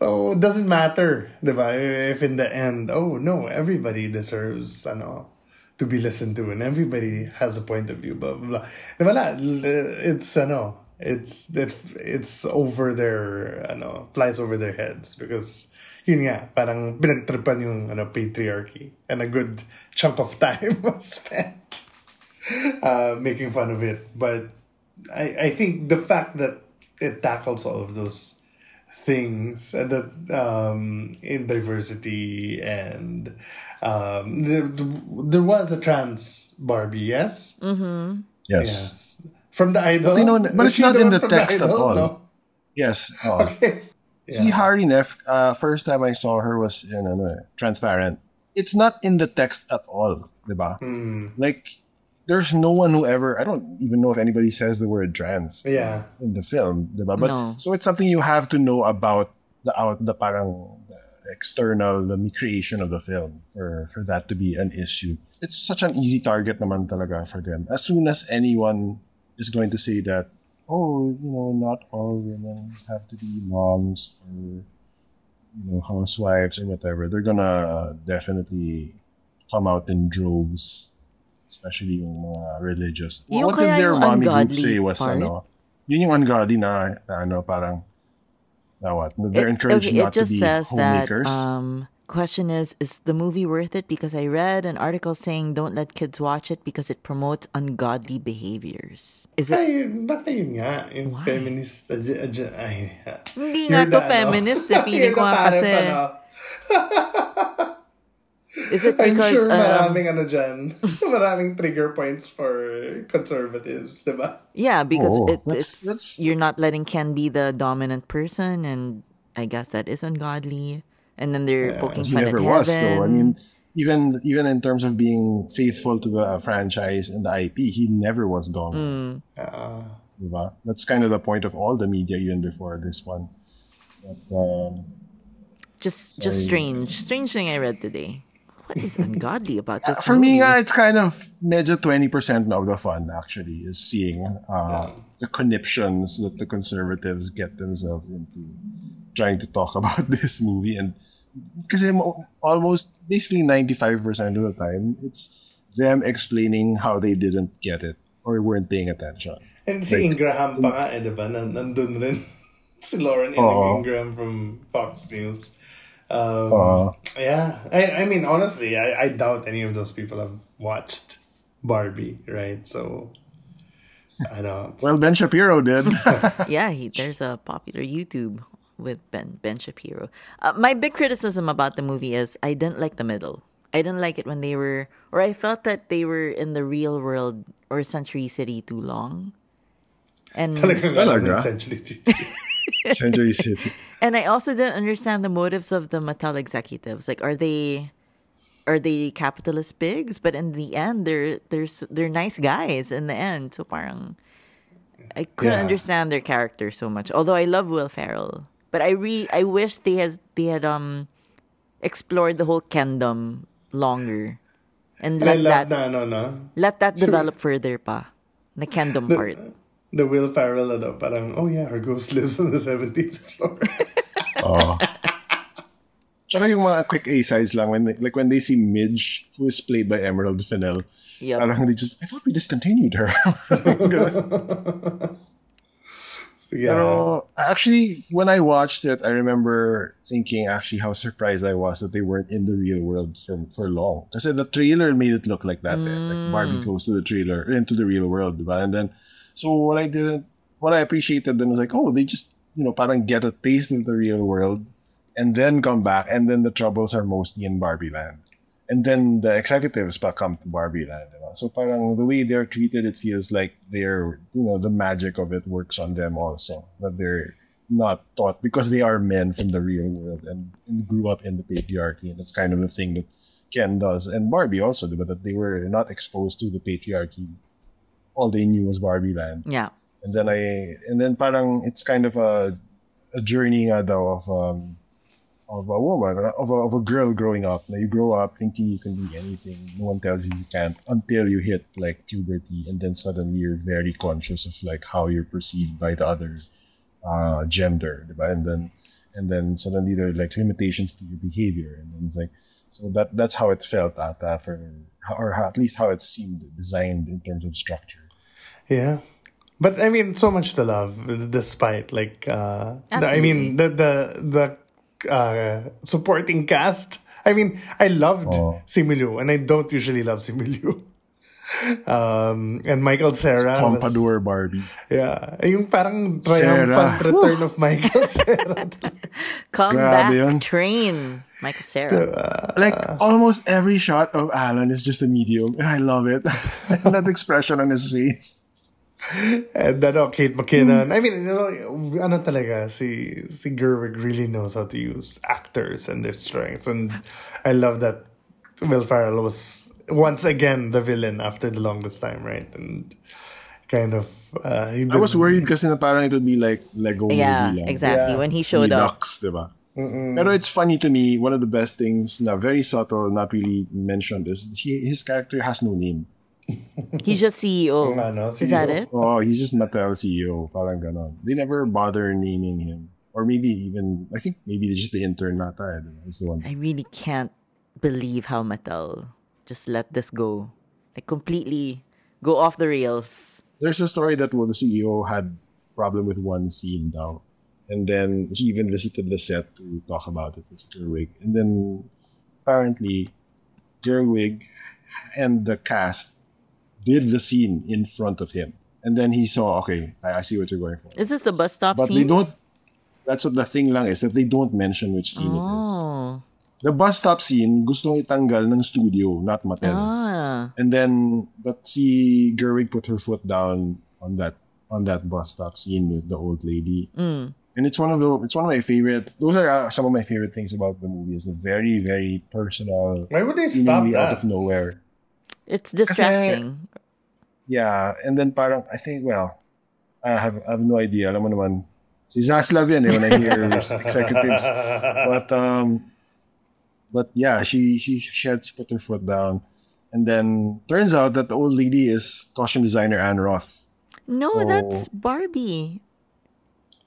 So it doesn't matter? If in the end, oh no, everybody deserves ano to be listened to and everybody has a point of view, blah blah blah. Diba la, it's ano, it's it's it's over their ano, flies over their heads because yun nga, parang pinagtripan yung ano, patriarchy and a good chunk of time (laughs) was spent uh, making fun of it. But I, I think the fact that it tackles all of those things and that um, in diversity and um, there, there was a trans Barbie, yes, Yes. yes, from the idol. you know, but it's not in the from text at all. No? Yes. oo. Okay. (laughs) See, Hari Nef, uh, first time I saw her was in ano, eh, Transparent. It's not in the text at all, diba? Like, there's no one who ever, I don't even know if anybody says the word trans Yeah. in the film, diba? But, No. So it's something you have to know about the out, the parang the external, the creation of the film for, for that to be an issue. It's such an easy target naman talaga for them. As soon as anyone is going to say that, oh, you know, not all women have to be moms or, you know, housewives or whatever, they're gonna uh, definitely come out in droves, especially yung mga religious. Yung what did their mommy group say was, part? ano, yun yung ungodly na, na ano, parang, na what? They're It- encouraged okay, not it just to be says that um question is is the movie worth it because i read an article saying don't let kids watch it because it promotes ungodly behaviors is it Ay, baka yun nga. Yung feminist. ag- ag- ay, Hindi you're nga to the, ano, feminist eh. (laughs) Feeling you're ko the nga parent, kasi. (laughs) ano. is it I'm because sure um, maraming ano dyan. (laughs) maraming trigger points for conservatives, di ba? yeah because Oh, it, that's- it's that's- you're not letting ken be the dominant person and i guess that is ungodly and then they're poking he fun never at was heaven. though. I mean, even even in terms of being faithful to the franchise and the IP, he never was dominant. Uh, diba? That's kind of the point of all the media even before this one. But, um, just just strange strange thing i read today what is ungodly (laughs) about this for me, movie? nga, it's kind of medyo 20% of the fun actually is seeing uh, the conniptions that the conservatives get themselves into trying to talk (laughs) about this movie and because almost basically 95% of the time it's them explaining how they didn't get it or weren't paying attention. and si Like- Ingraham pa nga, eh, di ba? Nan- Nandun rin. (laughs) si Lauren Oo. Ingraham from Fox News. Um, Oo. Yeah. I, I mean, honestly, I, I doubt any of those people have watched Barbie, right? So, I don't. Well, Ben Shapiro did. (laughs) (laughs) yeah, he, there's a popular YouTube with Ben Ben Shapiro. Uh, my big criticism about the movie is I didn't like the middle. I didn't like it when they were, or I felt that they were in the real world or Century City too long. And Talagang Talaga? Century City. Century City. and I also didn't understand the motives of the Mattel executives. Like, are they are they capitalist pigs? But in the end, they're they're they're nice guys. In the end, so parang I couldn't Yeah. understand their character so much. Although I love Will Ferrell, but I re I wish they had they had um explored the whole Kendom longer and And I let love that na, ano, no? let that So- develop further pa. The Kendom part. The Will Ferrell, ano, parang, oh yeah, our ghost (laughs) lives on the 17th floor. (laughs) Oh. Tsaka yung mga quick A-sides lang, when they, like when they see Midge, who is played by Emerald Fennell, Yep. parang they just, I thought we discontinued her. (laughs) yeah. Pero actually, when I watched it, I remember thinking actually how surprised I was that they weren't in the real world for, for long. Kasi the trailer made it look like that. eh. Like Barbie goes to the trailer, into the real world, diba? And then, so what I didn't, what I appreciated then was like, oh, they just, you know, parang get a taste of the real world and then come back and then the troubles are mostly in Barbie land. And then the executives come to Barbie land. Diba? So parang the way they're treated, it feels like they're, you know, the magic of it works on them also. That they're not taught because they are men from the real world and, and grew up in the patriarchy. And that's kind of the thing that Ken does. And Barbie also, but that they were not exposed to the patriarchy. All they knew was Barbie land. Yeah. And then I and then parang it's kind of a a journey nga daw of um of a woman of a, of a girl growing up. Now you grow up thinking you can be anything. No one tells you you can't until you hit like puberty, and then suddenly you're very conscious of like how you're perceived by the other uh, gender, diba? and then and then suddenly there are like limitations to your behavior, and then it's like so that that's how it felt at uh, for or how, at least how it seemed designed in terms of structure. Yeah. But I mean, so much to love, despite like, uh, the, I mean, the the the uh, supporting cast. I mean, I loved Oh. Simu Liu, and I don't usually love Simu Liu. (laughs) Um, and Michael Cera. was- Pompadour Barbie. Yeah. Yung parang triumphant Cera. return of Michael (laughs) Cera. Come Grabe back yun. train. Michael Cera. Like almost every shot of Alan is just a medium, and I love it. (laughs) that expression on his face. And ano, Kate McKinnon. I mean, you know, ano talaga, si, si Gerwig really knows how to use actors and their strengths. And I love that Will Ferrell was once again the villain after the longest time, right? And kind of, uh, I was did- worried kasi na parang it would be like Lego Yeah, movie lang. exactly. Yeah. When he showed Ni up. Ducks, diba? Pero it's funny to me, one of the best things na very subtle, not really mentioned, is he, his character has no name. (laughs) He's just CEO. ano, Is that it? Oh, he's just Mattel CEO. Parang ganon. They never bother naming him. Or maybe even, I think maybe they're just the intern nata. I don't. It's the one. I really can't believe how Mattel just let this go. Like completely go off the rails. There's a story that the CEO had problem with one scene now. And then he even visited the set to talk about it with Gerwig. And then apparently Gerwig and the cast did the scene in front of him. And then he saw, okay, I, I see what you're going for. Is this the bus stop But scene? But they don't. That's what the thing lang is that they don't mention which scene it is. Oh. The bus stop scene, gustong itanggal ng studio, not Mattel. Ah. And then, but see, Gerwig put her foot down on that on that bus stop scene with the old lady. Mm. And it's one of the it's one of my favorite. Those are uh, some of my favorite things about the movie. Is the very very personal, Why would they stop seemingly out that? of nowhere. It's distracting. Yeah, and then parang I think well, I have I have no idea. Alam mo naman, si Zaslav yan eh when I hear (laughs) executives. But um, but yeah, she she she had to put her foot down, and then turns out that the old lady is costume designer Anne Roth. no, So- that's Barbie.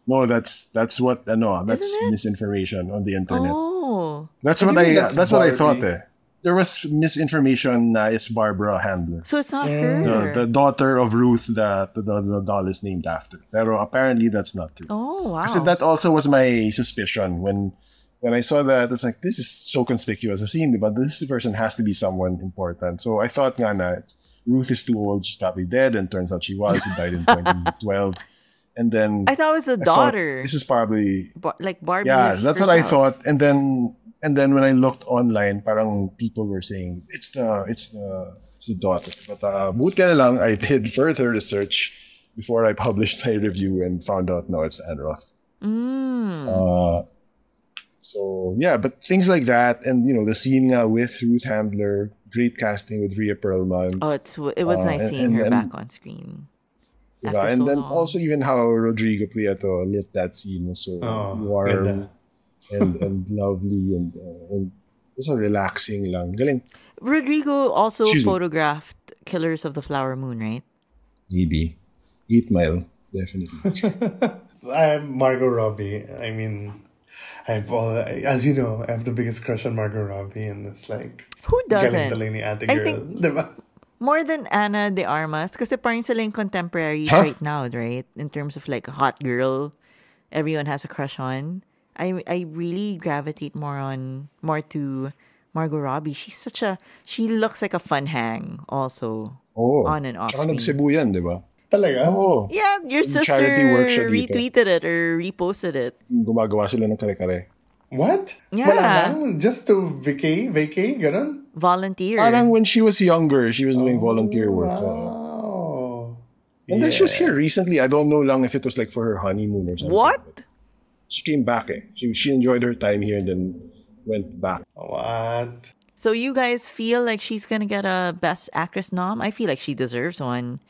No, that's that's what ano, that's misinformation on the internet. Oh. That's What what do you I that's that's, what I thought eh. There was misinformation na it's Barbara Handler. So it's not The, her. the daughter of Ruth that the, the, the doll is named after. Pero apparently that's not true. oh, wow. Kasi that also was my suspicion when when I saw that. It's like this is so conspicuous I a scene, but this person has to be someone important. So I thought nga na it's, Ruth is too old. She's probably dead, and turns out she was. She died in (laughs) 2012. And then I thought it was a I saw- daughter. This is probably Bar- like Barbie. yeah. That's what I thought. And then and then when I looked online, parang people were saying it's the it's the it's the daughter. But uh, buti na lang I did (laughs) further research before I published my review and found out no, it's Anne Roth. Mm. Uh, so yeah, but things like that, and you know the scene uh, with Ruth Handler, great casting with Rhea Perlman, Oh, it's it was Uh, nice seeing and her then- back on screen. diba? after and so then long. also even how Rodrigo Prieto lit that scene was so Oh, warm ganda. and and (laughs) lovely and uh, and just so relaxing lang. Galing. Rodrigo also Excuse me. photographed Killers of the Flower Moon, right? Maybe. Eight Mile, definitely. (laughs) I'm Margot Robbie. I mean, I've all, as you know, I have the biggest crush on Margot Robbie, and it's like Who doesn't? talaga ni ate I girl. think- diba? More than Ana de Armas, kasi parang sila yung contemporaries Huh? right now, right? In terms of like a hot girl, everyone has a crush on. I I really gravitate more on more to Margot Robbie. She's such a she looks like a fun hang also. Oh. On and off Tsaka screen. nagcebu yan, di ba? Talaga? Oo. Yeah, your sister charity work siya dito. retweeted it or reposted it. Gumagawa sila ng kare-kare. What? Yeah. Wala lang? Just to vacay? Vacay? Ganon? Volunteer. Parang when she was younger, she was doing volunteer work. oo. Wow. And then she was here recently. I don't know lang if it was like for her honeymoon or something. what? She came back eh. She, she enjoyed her time here and then went back. What? So you guys feel like she's gonna get a Best Actress nom? I feel like she deserves one.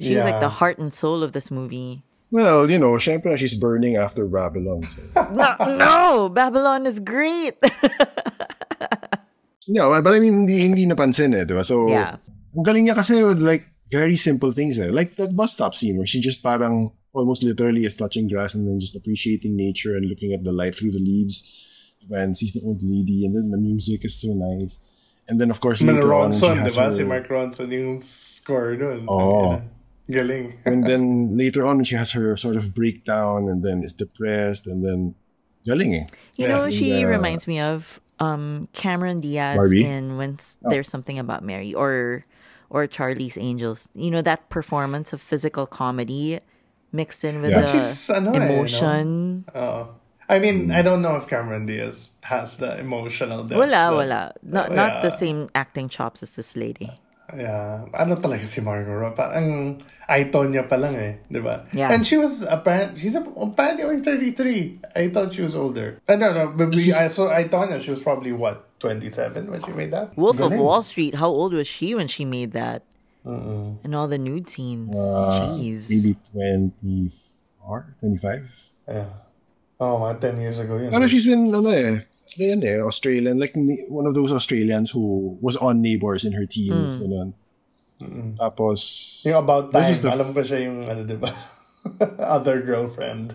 She was like the heart and soul of this movie. Well, you know, syempre she's burning after Babylon. So. No, no, Babylon is great. (laughs) no, but I mean, hindi, hindi napansin eh, di ba? So, Yeah. ang galing niya kasi with like very simple things eh. Like that bus stop scene where she just parang almost literally is touching grass and then just appreciating nature and looking at the light through the leaves and sees the old lady and then the music is so nice. And then of course Mana later on she Ronson, has diba? her, Si Mark Ronson yung score nun. Oo. Galing. (laughs) and then later on she has her sort of breakdown and then is depressed and then galing eh. You know, she Yeah. reminds me of um Cameron Diaz Barbie? in When S- There's Something About Mary or or Charlie's Angels. You know that performance of physical comedy mixed in with Yeah. the She's ano eh, no? emotion. Oh. I mean, I don't know if Cameron Diaz has the emotional depth. Wala, but- wala. Not, not the same acting chops as this lady. Yeah. Ano talaga si Margot Robbie? Parang I Tonya pa lang eh. Di ba? Yeah. And she was apparent, she's apparently only 33. I thought she was older. Uh, no, no. But we, I, so I Tonya, she was probably what, 27 when she made that? Wolf of Wall Street, how old was she when she made that? And all the nude scenes. Jeez. Maybe 24, 25. Yeah. Oh, mga 10 years ago yun. Ano, she's been, ano eh, ano yan eh, Australian, like one of those Australians who was on Neighbors in her teens, ganun. Tapos, Yung About This Time, was the- alam ko siya yung, ano, di ba? (laughs) Other girlfriend.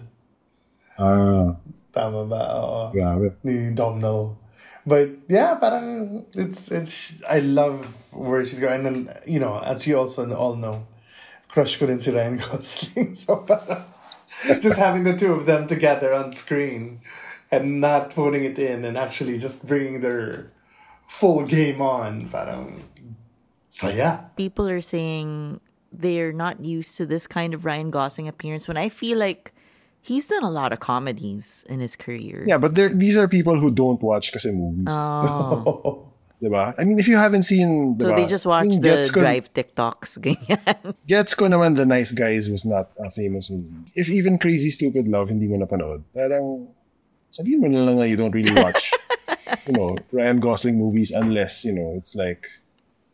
ah, Tama ba? Oo. grabe. ni Domhnall. But yeah, parang it's it's I love where she's going. And then, you know, as you also all know, crush ko rin si Ryan Gosling. (laughs) So parang just having the two of them together on screen and not putting it in and actually just bringing their full game on. Parang um, yeah, People are saying they're not used to this kind of Ryan Gosling appearance when I feel like he's done a lot of comedies in his career. Yeah, but there, these are people who don't watch kasi movies. Oh. (laughs) Diba? I mean, if you haven't seen, So they just I watch mean, the Gets ko, drive TikToks. (laughs) Ganyan. Gets ko naman The Nice Guys was not a famous movie. If even Crazy Stupid Love hindi mo napanood, parang sabihin mo na lang na you don't really watch, (laughs) you know, Ryan Gosling movies unless, you know, it's like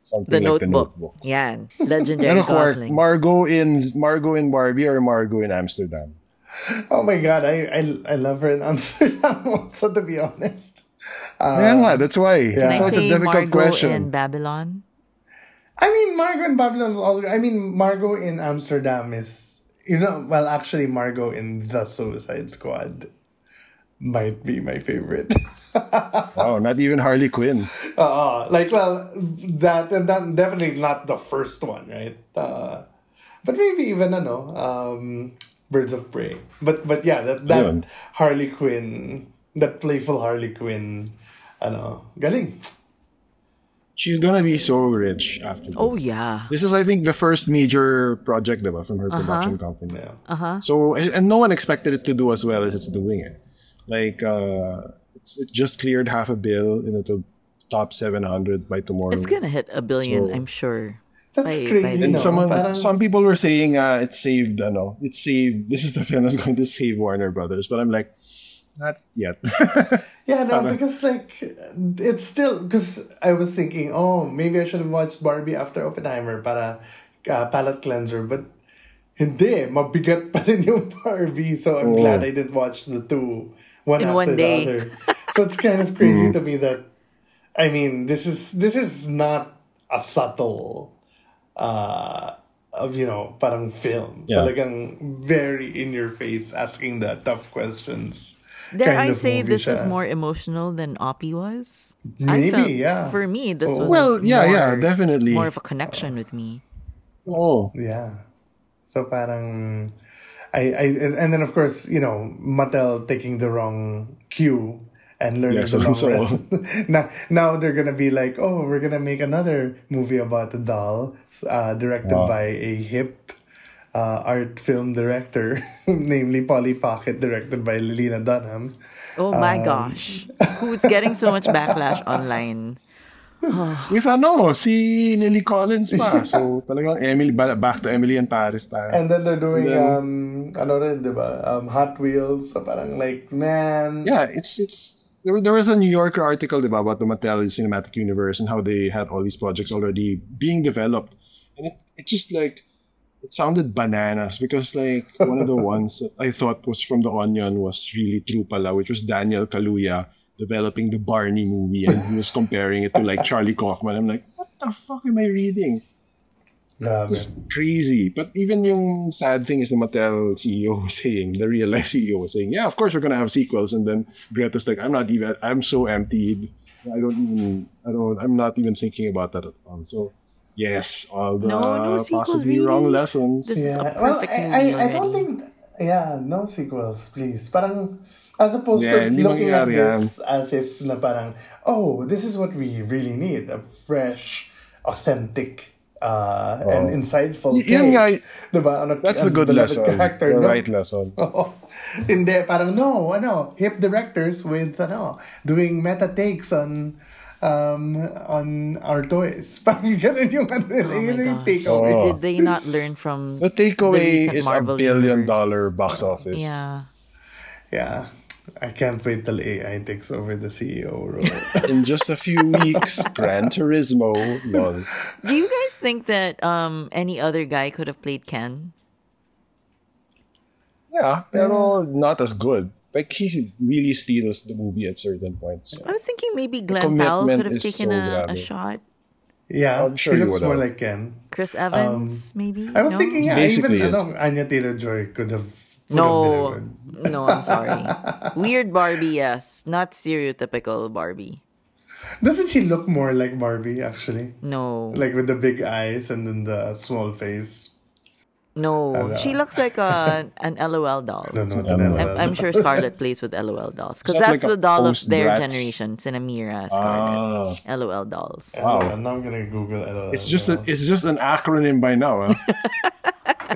something the like The notebook. Notebook. Yan. (laughs) Legendary Ano, Quark, Gosling. Margot in Margot in Barbie or Margot in Amsterdam? Oh my god, I I, I love her in Amsterdam (laughs) also to be honest. Uh, Kaya nga, that's why. Can So I it's a say difficult Margot question. in Babylon? I mean, Margot in Babylon is also. I mean, Margot in Amsterdam is. You know, well, actually, Margot in The Suicide Squad might be my favorite. (laughs) Wow, not even Harley Quinn. uh, like, well, that and that definitely not the first one, right? Uh, but maybe even I know, um, Birds of Prey. But but yeah, that that Ayun. Harley Quinn, that playful Harley Quinn, ano, galing. She's gonna be so rich after this. Oh, yeah. This is, I think, the first major project diba, from her production company. Yeah. So, and no one expected it to do as well as it's doing it. Like, uh, it's, it just cleared half a bill in the top 700 by tomorrow. It's gonna hit a billion, So- I'm sure. That's By- by crazy. the- And no? someone, Parang- some people were saying uh, it saved, ano, it saved, this is the (laughs) film that's going to save Warner Brothers. But I'm like, not yet. (laughs) Yeah, no, because like it's still because I was thinking, oh, maybe I should have watched Barbie after Oppenheimer para uh, palate cleanser, but hindi, mabigat pa rin yung Barbie. So I'm Oh. glad I didn't watch the two one In after one day. the other. So it's kind of crazy to me that I mean, this is this is not a subtle uh of you know parang film. Yeah. Talagang very in your face asking the tough questions. Dare kind I of say movie this is more emotional than Oppie was? I Maybe, felt, yeah. For me, this Oh. was well, yeah, yeah, definitely. more of a connection with me. oh, Yeah. So parang I, I and then of course, you know, Mattel taking the wrong cue and learning Yeah, the so- wrong so- lesson. (laughs) now, now they're gonna be like, oh, we're gonna make another movie about a doll, uh, directed Wow. by a hip uh, art film director, (laughs) namely Polly Pocket, directed by Lena Dunham. Oh Um, my gosh. Who's getting so much backlash (laughs) online? With ano, si Lily Collins pa. So, (laughs) talagang Emily, back to Emily and Paris tayo. And then they're doing then- um ano rin, 'di ba? Um Hot Wheels. So parang like, man, yeah, it's, it's, there, there was a New Yorker article diba, about the Mattel Cinematic Universe and how they had all these projects already being developed. And it, it just like, it sounded bananas because like one of the (laughs) ones that I thought was from The Onion was really true pala, which was Daniel Kaluuya developing the Barney movie and he was comparing it to like Charlie Kaufman. I'm like, what the fuck am I reading? grabe. Just crazy. But even yung sad thing is the Mattel CEO was saying, the real life CEO was saying, yeah, of course we're gonna have sequels. And then Greta's like, I'm not even, I'm so emptied. I don't even, I don't, I'm not even thinking about that at all. So yes, all the No, no sequel, possibly wrong lessons. This is a Yeah. Well, perfect I, I, I don't think, yeah, no sequels, please. Parang, as opposed Yeah, to hindi looking at mangyayari this as if na parang, oh, this is what we really need, a fresh, authentic uh, and insightful Y- yun take. nga, Diba? Ano, That's the ang good beloved lesson. Character, the no? right lesson. (laughs) Oo. Hindi, parang no, ano, hip directors with, ano, doing meta takes on, um, on our toys. (laughs) Parang ganun yung, ano, Oh my yun yung gosh. takeaway. Oh. Did they not learn from The takeaway recent is a billion universe. dollar box office. Yeah. Yeah. I can't wait till AI takes over the CEO role. (laughs) In just a few weeks, Gran Turismo, lol. Do you guys think that um any other guy could have played Ken? Yeah, pero not as good. Like he really steals the movie at certain points. I was thinking maybe Glen Powell could have taken so a, a shot. yeah, I'm sure he looks would more have. like Ken. Chris Evans, maybe. I was No? thinking, yeah, Basically even is. ano, Anya Taylor-Joy could have would No, have been a no, I'm sorry. (laughs) Weird Barbie, yes, not stereotypical Barbie. Doesn't she look more like Barbie, actually? No, Like with the big eyes and then the small face. no, Hello. she looks like a (laughs) an LOL doll. No, not an LOL. I'm, I'm sure Scarlett plays with LOL dolls because that's like the doll of their post-Bratz? generation. Cinemira, Scarlett, Ah, LOL dolls. Wow. I'm not gonna Google it. it's just a, it's just an acronym by now. Huh?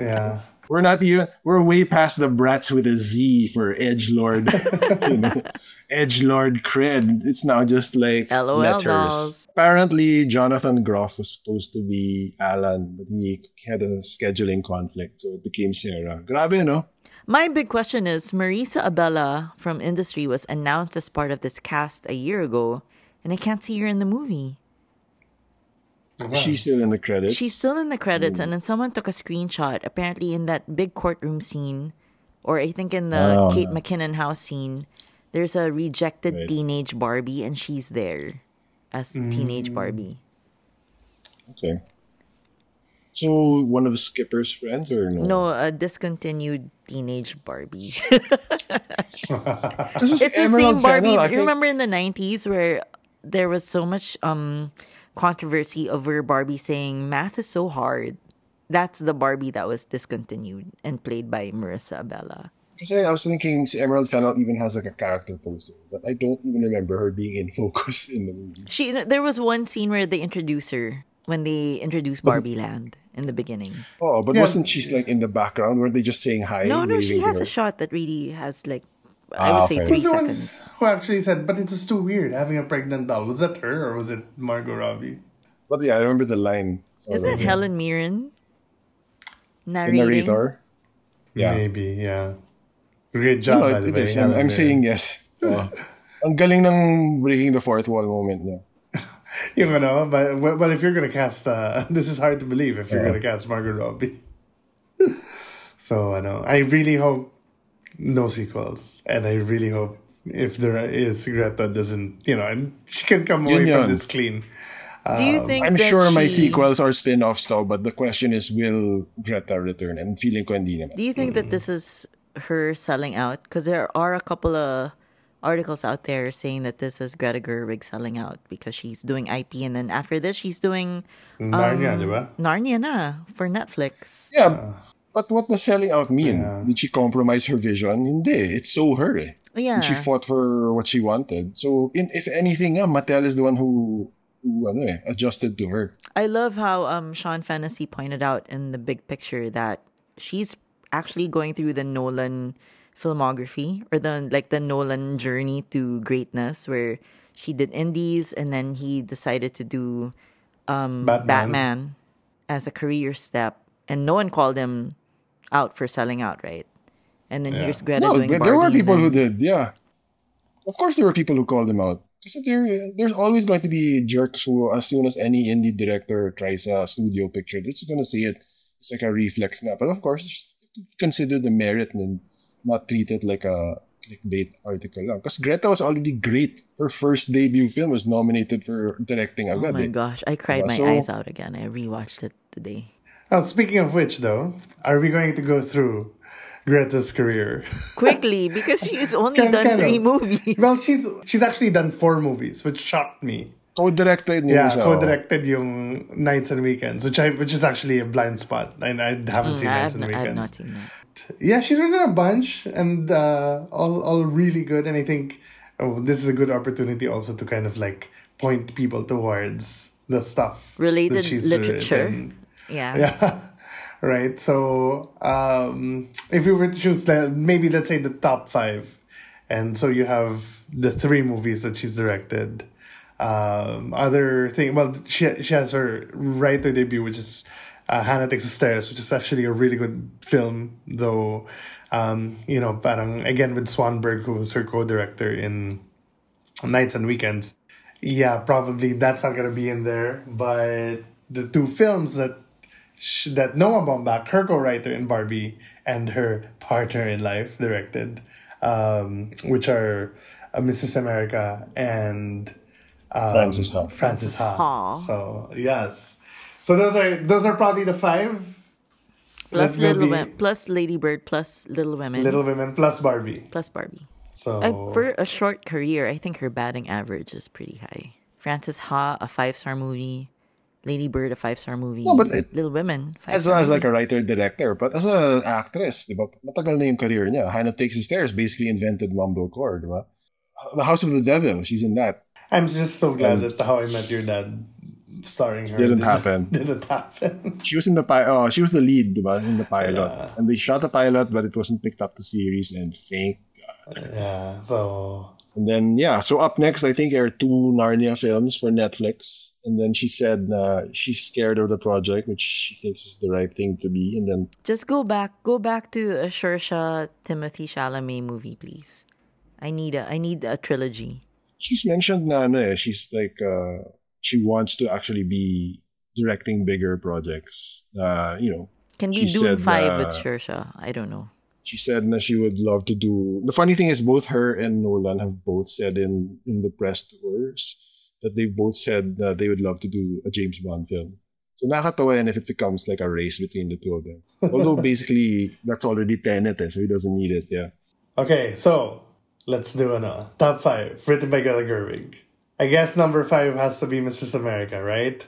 (laughs) yeah. We're not even we're way past the brats with a Z for Edge Lord, (laughs) you know, Edge Lord cred. It's now just like LOL letters. dolls. Apparently, Jonathan Groff was supposed to be Alan, but he had a scheduling conflict, so it became Cera. Grabe, no? My big question is Marisa Abela from Industry was announced as part of this cast a year ago, and I can't see her in the movie. She's still in the credits. She's still in the credits, and then someone took a screenshot. Apparently, in that big courtroom scene, or I think in the Oh. Kate McKinnon house scene, there's a rejected Right. teenage Barbie, and she's there as teenage Barbie. okay. So one of Skipper's friends, or no? No, a discontinued teenage Barbie. (laughs) This is it's the Emerald same Barbie. Fennell, I You think. remember in the '90s where there was so much um controversy over Barbie saying math is so hard. That's the Barbie that was discontinued and played by Marisa Abela. Kasi I was thinking si Emerald Fennell even has like a character poster, but I don't even remember her being in (laughs) focus in the movie. She there was one scene where they introduce her when they introduced Barbie Land in the beginning. Oh, but Yeah. wasn't she like in the background? Were they just saying hi? No, no, she has her? a shot that really has like I Ah, would say three seconds. who actually said, but it was too weird having a pregnant doll? Was that her or was it Margot Robbie? But yeah, I remember the line. So, Is that Helen Mirren the narrating? narrator? Yeah. Maybe, yeah. Great No, job, by it, the way. I'm, I'm saying yes. Oh. Ang galing ng breaking the fourth wall moment niya. (laughs) Yung ano, but, well, well, if you're gonna cast, uh, (laughs) this is hard to believe if you're Yeah. gonna cast Margot Robbie. (laughs) so, I know. I really hope no sequels. And I really hope if there is, Greta doesn't, you know, and she can come away Yun from yun. this clean. Do you um, think I'm that sure my sequels are spin-offs though, but the question is, will Greta return? And feeling ko hindi naman. Do you think that this is her selling out? Because there are a couple of articles out there saying that this is Greta Gerwig selling out because she's doing IP, and then after this, she's doing Narnia, um, di ba? Narnia na for Netflix. Yeah, ah. But what does selling out mean? Yeah. Did she compromise her vision? Hindi. It's so her eh. Yeah. And she fought for what she wanted. So, in, if anything, ah, Mattel is the one who, who ano eh, adjusted to her. I love how um Sean Fennessey pointed out in the big picture that she's actually going through the Nolan filmography or the like the Nolan journey to greatness where she did indies and then he decided to do um Batman. Batman, as a career step and no one called him out for selling out, right? And then Yeah. here's Greta No, doing but there were Barbie, people who did, yeah. Of course, there were people who called them out. Kasi there, there's always going to be jerks who, as soon as any indie director tries a studio picture, they're just going to see it. It's like a reflex now. But of course, you have to consider the merit and not treat it like a clickbait article lang. Because Greta was already great. Her first debut film was nominated for directing Oh agad. my eh. gosh, I cried Diba? my So- eyes out again. I rewatched it today. Oh, speaking of which, though, are we going to go through Greta's career? Quickly, because she's only Can- done can three of. movies. Well, she's she's actually done four movies, which shocked me. Co-directed Yeah, isa, oh. co-directed yung Nights and Weekends, which I which is actually a blind spot. I, I haven't seen Mm, I Nights have, and not, I have not seen that. Yeah, she's written a bunch and uh, all all really good. And I think oh, this is a good opportunity also to kind of like point people towards the stuff that Related she's literature. written. Yeah. Yeah. (laughs) right. So um, if you were to choose, maybe let's say the top five, and so you have the three movies that she's directed. Um, other thing, well, she she has her writer debut, which is uh, Hannah Takes the Stairs, which is actually a really good film, though. Um, you know, parang again with Swanberg, who was her co-director in Nights and Weekends. Yeah, probably that's not gonna be in there. But the two films that sh- that Noah Baumbach, her co-writer in Barbie, and her partner in life directed, um, which are uh, Mrs. America and um, Frances Ha. Frances Ha. Ha. So yes, so those are those are probably the five. Plus Let's Little be Women, plus Lady Bird, plus Little Women, Little Women plus Barbie. plus Barbie. So Uh, for a short career, I think her batting average is pretty high. Frances Ha, a five star movie. Lady Bird, a five star movie. No, but it- Little Women, As, star as like a writer director, but as an actress, di ba? Matagal na yung career niya. Hannah Takes the Stairs basically invented mumblecore, di ba? The House of the Devil, she's in that. I'm just so glad that How I Met Your Dad starring her Didn't happen. (laughs) Didn't happen. She was in the pilot. oh, she was the lead, di ba, in the pilot. Yeah. And they shot the pilot, but it wasn't picked up to series, and thank God. yeah. So And then yeah, so up next I think there are two Narnia films for Netflix. And then she said uh, she's scared of the project, which she thinks is the right thing to be. And then Just go back, go back to a Saoirse Timothy Chalamet movie, please. I need a, I need a trilogy. she's mentioned na ano eh, she's like uh, she wants to actually be directing bigger projects. Uh, you know, Can Dune said, Five with uh, Saoirse. I don't know. she said that she would love to do. The funny thing is, both her and Nolan have both said in in the press tours that they've both said that they would love to do a James Bond film. So nakakatawa yan if it becomes like a race between the two of them. (laughs) Although basically that's already Tenet, eh, so he doesn't need it. Yeah. okay, so let's do an uh, top five written by Greta Gerwig. I guess number five has to be Mrs. America, right?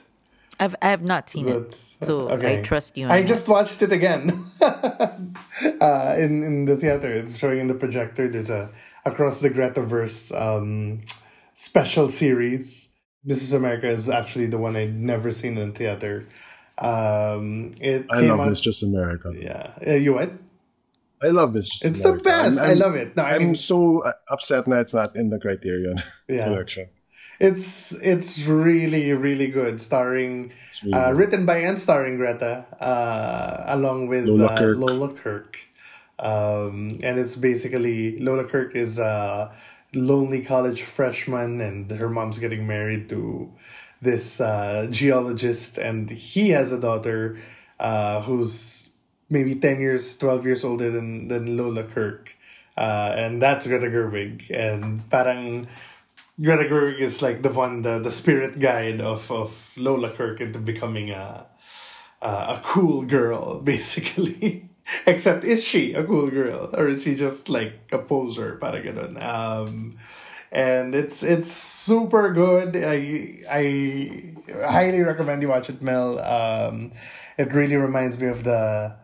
I've I have not seen it, But- so I trust you. on I that. just watched it again (laughs) uh, in in the theater. It's showing in the projector. There's a across the Gretaverse um, special series. Mrs. America is actually the one I'd never seen in theater. Um, it I love out- Just America. Yeah, uh, you what? I love It's Just It's the best. I'm- I I'm- love it. No, I I'm mean, so uh, upset that it's not in the Criterion (laughs) Yeah. collection. It's it's really really good, starring really uh, good. written by and starring Greta, uh, along with Lola uh, Kirk. Lola Kirk. Um, and it's basically Lola Kirk is a lonely college freshman, and her mom's getting married to this uh, geologist, and he has a daughter uh, who's maybe ten years, twelve years older than than Lola Kirk, uh, and that's Greta Gerwig, and parang. Greta Gerwig is like the one, the, the spirit guide of, of Lola Kirk into becoming a uh, a cool girl, (laughs) basically. (laughs) Except, is she a cool girl or is she just like a poser? Para ganun. Um, and it's it's super good. I I highly recommend you watch it, Mel. Um, it really reminds me of the.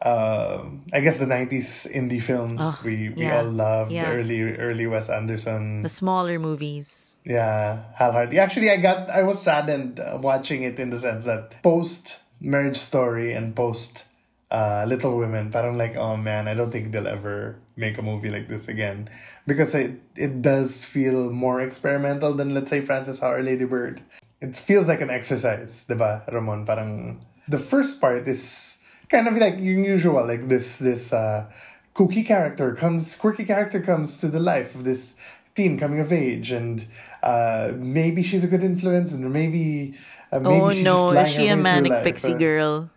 Um, I guess the '90s indie films Oh, we we yeah, all loved yeah. early early Wes Anderson. the smaller movies. Yeah, Hal Hartley. Actually, I got I was saddened uh, watching it in the sense that post Marriage Story and post uh, Little Women, parang like, oh man, I don't think they'll ever make a movie like this again because it it does feel more experimental than let's say Frances Ha or Lady Bird. It feels like an exercise, diba, Ramon? Parang the first part is kind of like unusual, like this this uh, kooky character comes, quirky character comes to the life of this teen coming of age, and uh, maybe she's a good influence, and maybe uh, maybe oh she's no, is she a her way through manic pixie Uh, girl?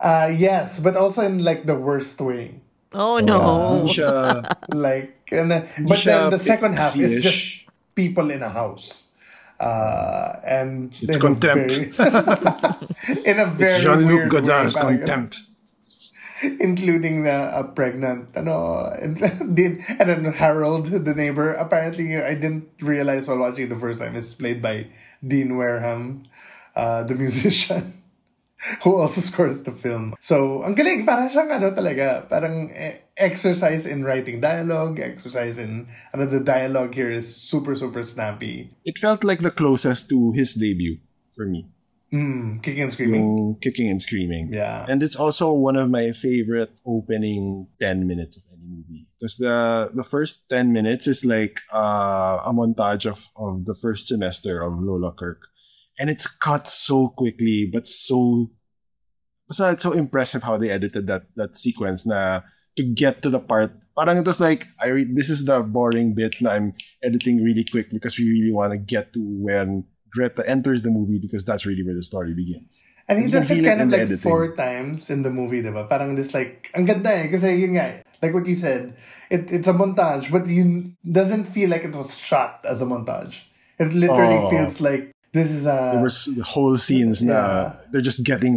Uh, yes, but also in like the worst way. Oh no. Hindi siya, (laughs) Like, and, uh, but then the second half is just people in a house. Uh, and It's in a contempt. very- (laughs) in a very it's Jean-Luc weird way, Godard's parang- contempt. including the a pregnant ano and (laughs) and then Harold the neighbor apparently I didn't realize while watching it the first time it's played by Dean Wareham uh, the musician (laughs) who also scores the film so ang galing para siyang ano talaga parang eh, exercise in writing dialogue exercise in ano the dialogue here is super super snappy It felt like the closest to his debut. for me. Mm, kicking and screaming. Yung kicking and screaming. Yeah. And it's also one of my favorite opening 10 minutes of any movie. Because the, the first 10 minutes is like uh, a montage of, of the first semester of Lola Kirk. And it's cut so quickly, but so. Basta it's so impressive how they edited that that sequence na to get to the part. Parang it was like, I re- this is the boring bits na I'm editing really quick because we really want to get to when Greta enters the movie because that's really where the story begins. And he does it kind in of like editing. four times in the movie, diba? Parang this like, ang ganda eh, kasi yun nga, eh, like what you said, it, it's a montage, but you doesn't feel like it was shot as a montage. It literally Oh. feels like this is a there was whole scenes na Yeah. they're just getting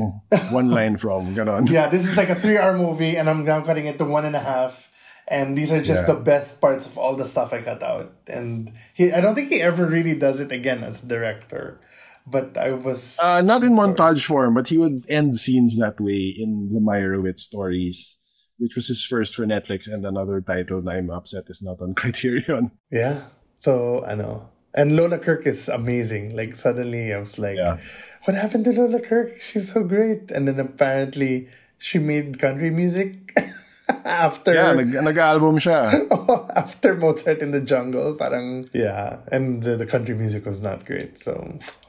one line from ganon. (laughs) yeah, this is like a three-hour movie, and I'm now cutting it to one and a half. And these are just Yeah. the best parts of all the stuff I cut out. And he, I don't think he ever really does it again as director. But I was Uh, not in montage form, but he would end scenes that way in the Meyerowitz stories, which was his first for Netflix, and another title I'm upset is not on (laughs) Criterion. Yeah. So I know. And Lola Kirk is amazing. Like suddenly I was like, Yeah. what happened to Lola Kirk? She's so great. And then apparently she made country music (laughs) after Yeah, nag, nag-album siya. (laughs) after Mozart in the Jungle. Parang yeah. And the, the country music was not great. So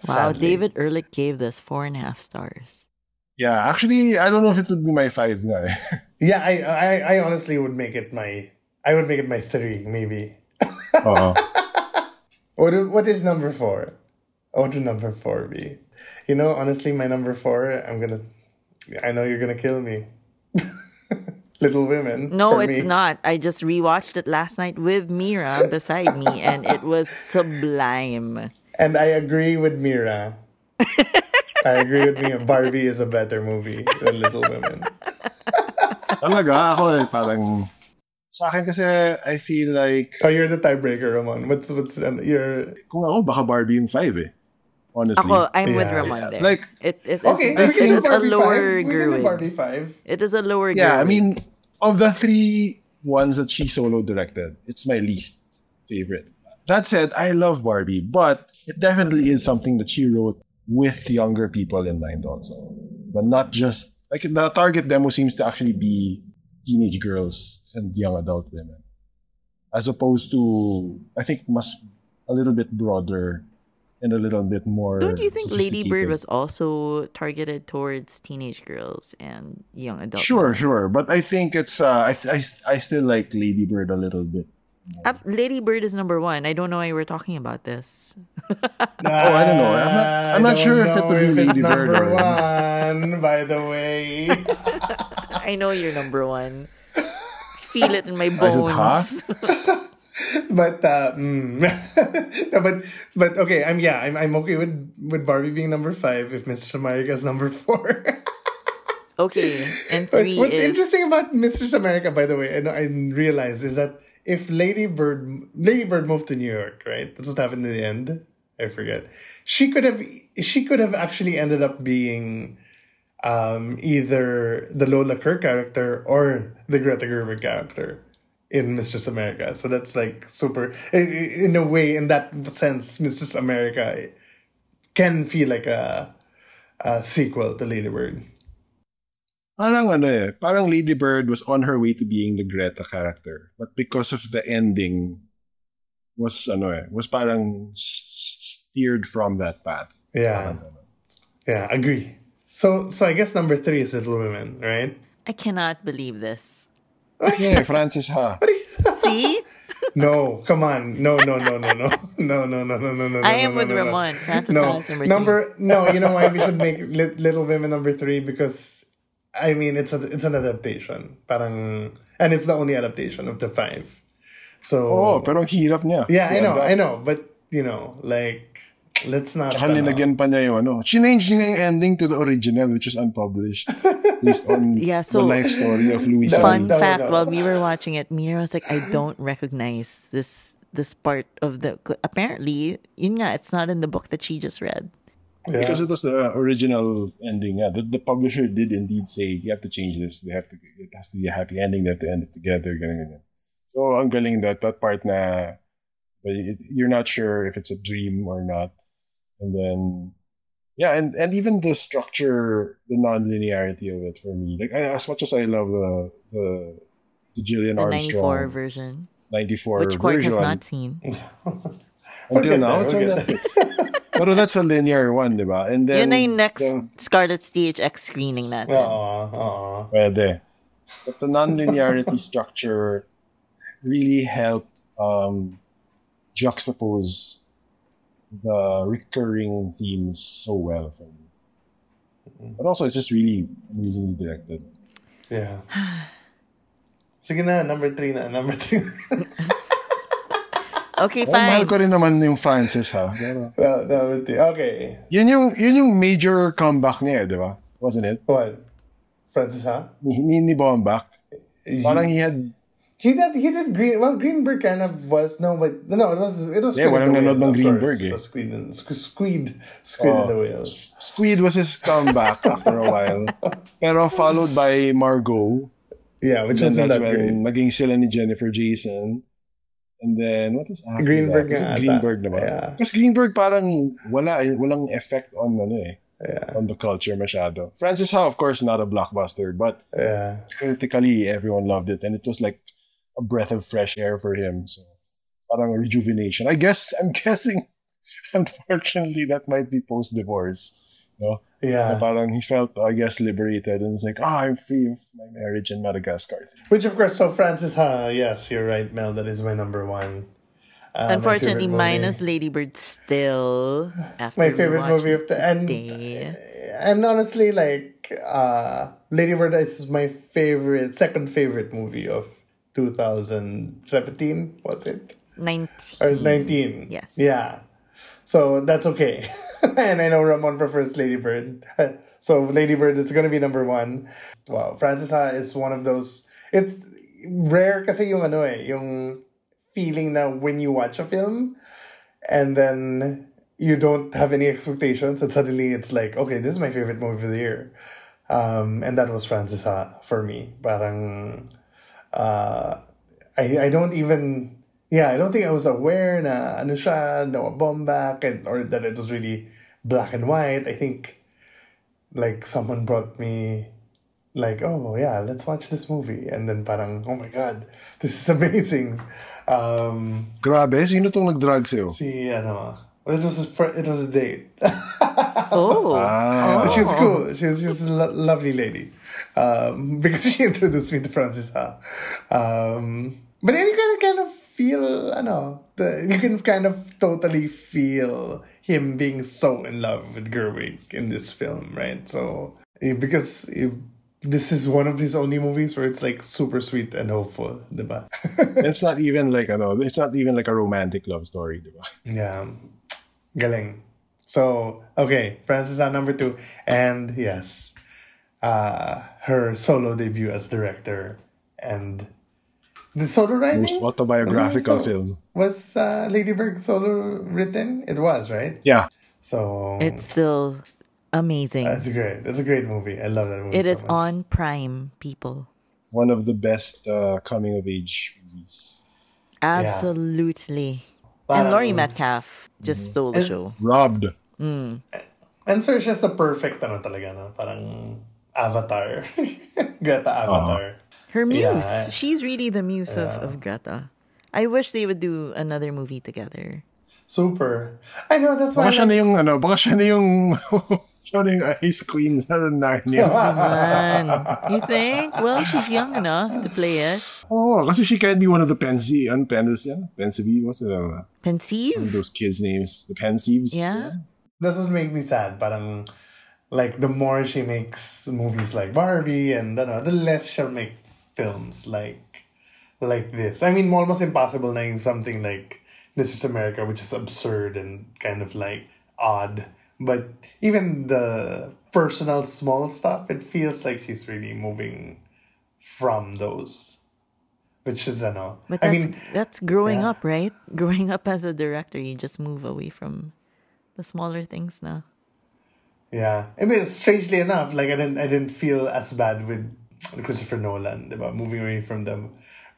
Wow, sadly. David Ehrlich gave this four and a half stars. Yeah, actually, I don't know if it would be my five na (laughs) eh. Yeah, I, I I honestly would make it my I would make it my three, maybe. Oo. What what is number four? What would number four be? You know, honestly, my number four, I'm gonna. I know you're gonna kill me. (laughs) Little Women. No, for it's me. not. I just rewatched it last night with Mira beside me, and it was sublime. And I agree with Mira. I agree with Mira. Barbie is a better movie than Little Women. Talaga, ako eh, parang... Sa akin kasi, I feel like... Oh, you're the tiebreaker, Ramon. What's what's um, your Kung ako, baka Barbie yung five eh. Honestly. Ako, I'm with Yeah. Ramon there. Like- it, it is, okay? it, we can it a Barbie lower five. We can do Gerwig. Barbie five. It is a lower Yeah, I mean, of the three ones that she solo directed, it's my least favorite. That said, I love Barbie, but it definitely is something that she wrote with younger people in mind also. But not just, like, the target demo seems to actually be teenage girls and young adult women. As opposed to, I think, must a little bit broader and a little bit more. Don't you think Lady Bird was also targeted towards teenage girls and young adults? Sure, sure, but I think it's uh, I, I I still like Lady Bird a little bit. Uh, Lady Bird is number one. I don't know why we're talking about this. (laughs) Oh, I don't know. I'm not- I'm not sure if it know would be if it's Bird number or- one. By the way, (laughs) I know you're number one. I feel it in my Is bones. it half? (laughs) but uh, mm. (laughs) no, but but okay. I'm yeah. I'm I'm okay with with Barbie being number five if Mr. America is number four. (laughs) Okay, and But three what's is interesting about Mr. America, by the way, and I realize is that if Lady Bird Lady Bird moved to New York, right? That's what happened in the end. I forget. She could have she could have actually ended up being um, either the Lola Kirk character or the Greta Gerwig character in Mistress America. So that's like super in- a way. In that sense, Mistress America can feel like a, a sequel to Lady Bird. Parang ano eh, parang Lady Bird was on her way to being the Greta character, but because of the ending, was ano eh, was parang steered from that path. Yeah. Parang ano. Yeah, agree. So so I guess number three is Little Women, right? I cannot believe this. Yeah, Frances ha. (laughs) See, (laughs) No, come on. No, no, no, no, no. No, no, no, no, no, no. I am no, with no, no. Ramon. Frances No, Alex number, number no, you know why we should make Li- Little Women number three because I mean it's a it's an adaptation. Parang and it's the only adaptation of the five. So Oh, pero ang hirap niya. yeah, I know, I know, but you know, like let's not Tsaka ano. linagyan pa niya yung ano. Chinange niya yung ending to the original which is unpublished. based on (laughs) Yeah, so- the life story of Louis No, Fun no, fact: no. while we were watching it, Mira was like, "I don't recognize this this part of the." Apparently, yun nga, it's not in the book that she just read. Yeah. Because it was the uh, original ending. Yeah, the, the publisher did indeed say you have to change this. They have to. It has to be a happy ending. They have to end it together. Ganun, ganun. So ang galing that that part na but it, you're not sure if it's a dream or not, and then yeah, and, and even the structure, the non-linearity of it for me. Like I, as much as I love the the, the Gillian The Armstrong 94 version, 94 which Quark version has not seen. (laughs) until now it's on Netflix. (laughs) But that's a linear one, di ba? And then Yun na yung next the- Scarlet's THX screening natin. Oo, oo. Pwede. But the non-linearity structure really helped um, juxtapose the recurring themes so well for me. But also, it's just really amazingly directed. Yeah. (sighs) Sige na, number three na, number three. (laughs) Okay, Oh, mahal fine. ko rin naman yung Frances, ha? Pero, no, number three. Okay. yun yung, yun yung major comeback niya, eh, di ba? Wasn't it? What? Frances, huh? Ni, ni, ni Baumbach. Parang he had... He did, he did Green, well, Greenberg kind of was, no, but, no, it was, it was Yeah, walang and the nanood Whale, ng Greenberg. It eh. was Squid Squid, Squid, Squid and the Oh. S- Squid was his comeback after a while. (laughs) Pero followed by Margot. Yeah, which wasn't that great. when naging sila ni Jennifer Jason. And then, what was after Greenberg that? Kasi nga ata. Greenberg naman. Yeah. Kasi Greenberg parang wala, eh, walang effect on ano eh, Yeah, on the culture masyado. Frances Ha, of course, not a blockbuster, but yeah. critically, everyone loved it. And it was like a breath of fresh air for him. So, parang rejuvenation. I guess, (laughs) I'm guessing, unfortunately, that might be post-divorce. No? Na Yeah. parang he felt, I guess, liberated and it's like, ah, I'm free of my marriage in Madagascar. Which, of course, so Frances Ha, yes, you're right, Mel, that is my number one. Uh, Unfortunately, minus mine movie. is Lady Bird still. After my favorite movie of the and today. and honestly like uh lady bird is my favorite second favorite movie of 2017 was it? 19. or 19 Yes. yeah. So that's okay. (laughs) And i know ramon prefers lady bird. (laughs) So lady bird is going to be number one. Wow frances ha is one of those it's rare kasi yung ano eh yung feeling na when you watch a film and then you don't have any expectations and suddenly it's like okay this is my favorite movie of the year. Um, and that was Francis Ha for me. Parang uh, I, I don't even yeah I don't think I was aware na ano siya Noah Baumbach and or that it was really black and white I think like someone brought me like oh yeah let's watch this movie and then parang oh my god (laughs) this is amazing um Grabe, sino tong nag-drug sa'yo? See, ano, it was a, it was a date. (laughs) Oh. Ah, She was cool. She's, was, she was a lo- lovely lady. Um, (laughs) because she introduced me to Francis Ha. Um, but then you can kind of feel, ano, the, you can kind of totally feel him being so in love with Gerwig in this film, right? So, eh, because eh, this is one of his only movies where it's like super sweet and hopeful, diba? (laughs) it's not even like, ano, it's not even like a romantic love story, di? Yeah. Galing. So, okay, Frances on number two. And yes, uh, her solo debut as director. And the solo writing? Most autobiographical was, so- film. Was uh, Lady Bird solo written? It was, right? Yeah. So, It's still amazing. that's great. It's a great movie. I love that movie. it so is much. on Prime, people. One of the best uh, coming of age movies. Absolutely. Parang- And Laurie Metcalf just stole the And- show. Robbed. And so, she's the perfect, ano talaga, no? Parang avatar. (laughs) Greta uh-huh. Avatar. Her muse. Yeah. She's really the muse of, of Greta. I wish they would do another movie together. Super. I know, that's why I Baka siya like- na yung, ano, baka siya na yung, (laughs) siya na yung Ice Queen sa Narnia. Man, you think? Well, she's young enough to play it. oh, kasi she can be one of the Pensi, ano, Pensi, yan? Pensive, what's the, one of Pensive? those kids' names? The Pensives? Yeah. That's what makes me sad. Parang, like, the more she makes movies like Barbie and the less she'll make films like like this. I mean, almost impossible na something like This is America, which is absurd and kind of like odd. But even the personal small stuff, it feels like she's really moving from those. Which is, ano, But I that's mean, that's growing yeah. up, right? (laughs) Growing up as a director, you just move away from the smaller things now. Yeah, I mean, strangely enough, like I didn't, I didn't feel as bad with Christopher Nolan, diba? Moving away from the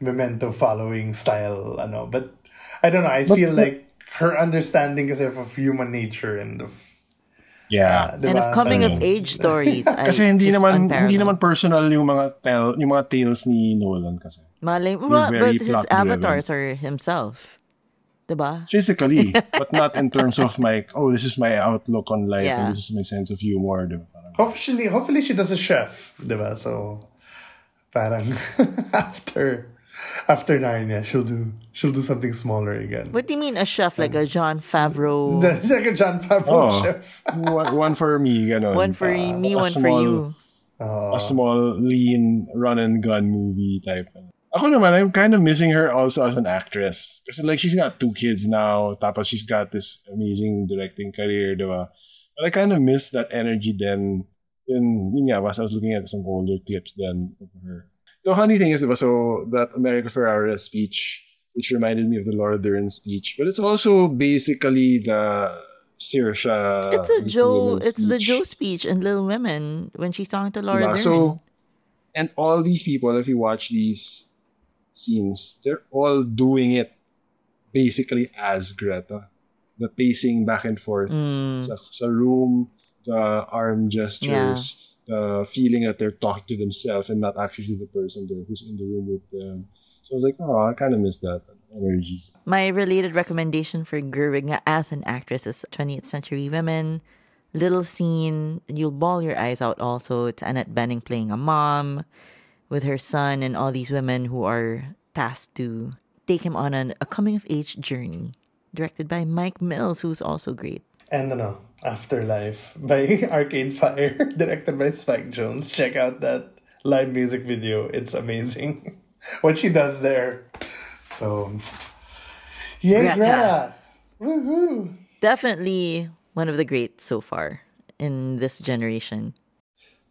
memento following style, ano. But I don't know. I feel like her understanding kasi of human nature and of Yeah. Diba? And of coming of age stories. I (laughs) Kasi hindi just naman hindi naman personal yung mga tell yung mga tales ni Nolan kasi. Malay, well, but his plot-driven. avatars are himself. Diba? Physically, (laughs) but not in terms of like, oh, this is my outlook on life Yeah. and this is my sense of humor. Diba? Hopefully, hopefully she does a chef, diba? So, parang (laughs) after after Narnia, she'll do she'll do something smaller again. What do you mean a chef? Like a Jon Favreau? (laughs) like a Jon Favreau Oh, chef. one, one for me, ganon. one for Uh, me, a one for small- you. A small, lean, run and gun movie type. Ako naman, I'm kind of missing her also as an actress. Kasi like, she's got two kids now, tapos she's got this amazing directing career, diba? But I kind of miss that energy then. Yun, yun nga, as I was looking at some older clips then of her. The funny thing is, diba, so that America Ferrera speech, which reminded me of the Laura Dern speech, but it's also basically the Saoirse It's a Jo. It's the. Jo speech in Little Women when she's talking to Laura Diba? Dern. So, and all these people, if you watch these scenes, they're all doing it basically as Greta. The pacing back and forth mm. sa, sa room, the arm gestures, the feeling that they're talking to themselves and not actually to the person there who's in the room with them. So I was like, oh, I kind of miss that energy. My related recommendation for Gerwig as an actress is 20th Century Women. Little scene, you'll bawl your eyes out also. It's Annette Bening playing a mom with her son and all these women who are tasked to take him on an, a coming of age journey. Directed by Mike Mills, who's also great. And ano, Afterlife by (laughs) Arcade Fire, (laughs) directed by Spike Jonze. Check out that live music video. It's amazing. (laughs) what she does there. So, yeah, Greta. Greta! Woohoo! Definitely one of the greats so far in this generation.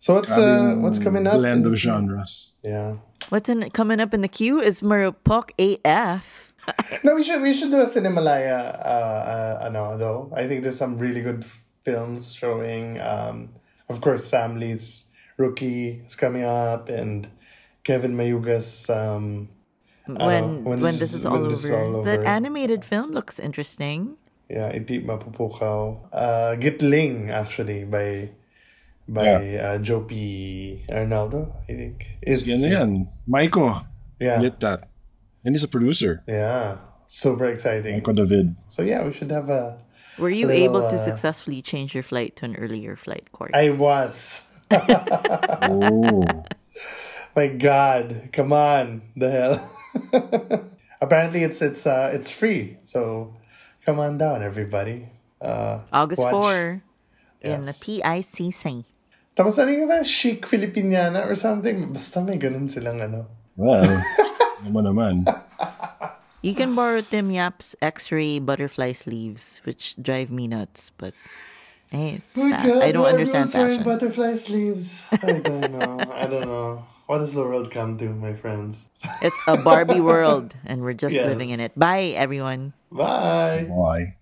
So what's uh, what's coming up? Blend in- of genres. Yeah. What's in, coming up in the queue is Marupok AF. (laughs) No, we should we should do a Cinemalaya. Uh, uh, ano, though I think there's some really good f- films showing. Um, of course, Sam Lee's Rookie is coming up, and Kevin Mayuga's. Um, when when when, this this is- is all when over. this is all That animated film looks interesting. yeah, Iti Mapupukaw. Uh, Gitling actually by by uh, Jopy Arnaldo. I think Is yan na yan. Maiko Yeah, lit that. And he's a producer. yeah, super exciting. Maiko David. So yeah, we should have a. Were you Little, able to uh, successfully change your flight to an earlier flight, Corey? I was. Oh. (laughs) My God, come on, the hell. (laughs) Apparently, it's it's uh it's free, so come on down, everybody. Uh, August watch. 4 in the Yes. PICC. Tapos ano yung chic Filipiniana or something? Basta may ganun silang ano. Well, (laughs) naman naman. You can borrow Tim Yap's X-ray butterfly sleeves, which drive me nuts, but hey, it's Oh my fa- God, I don't understand everyone's wearing fashion. butterfly sleeves. I don't know. I don't know. What does the world come to, my friends? It's a Barbie world, and we're just (laughs) Yes. living in it. Bye, everyone. Bye. Why?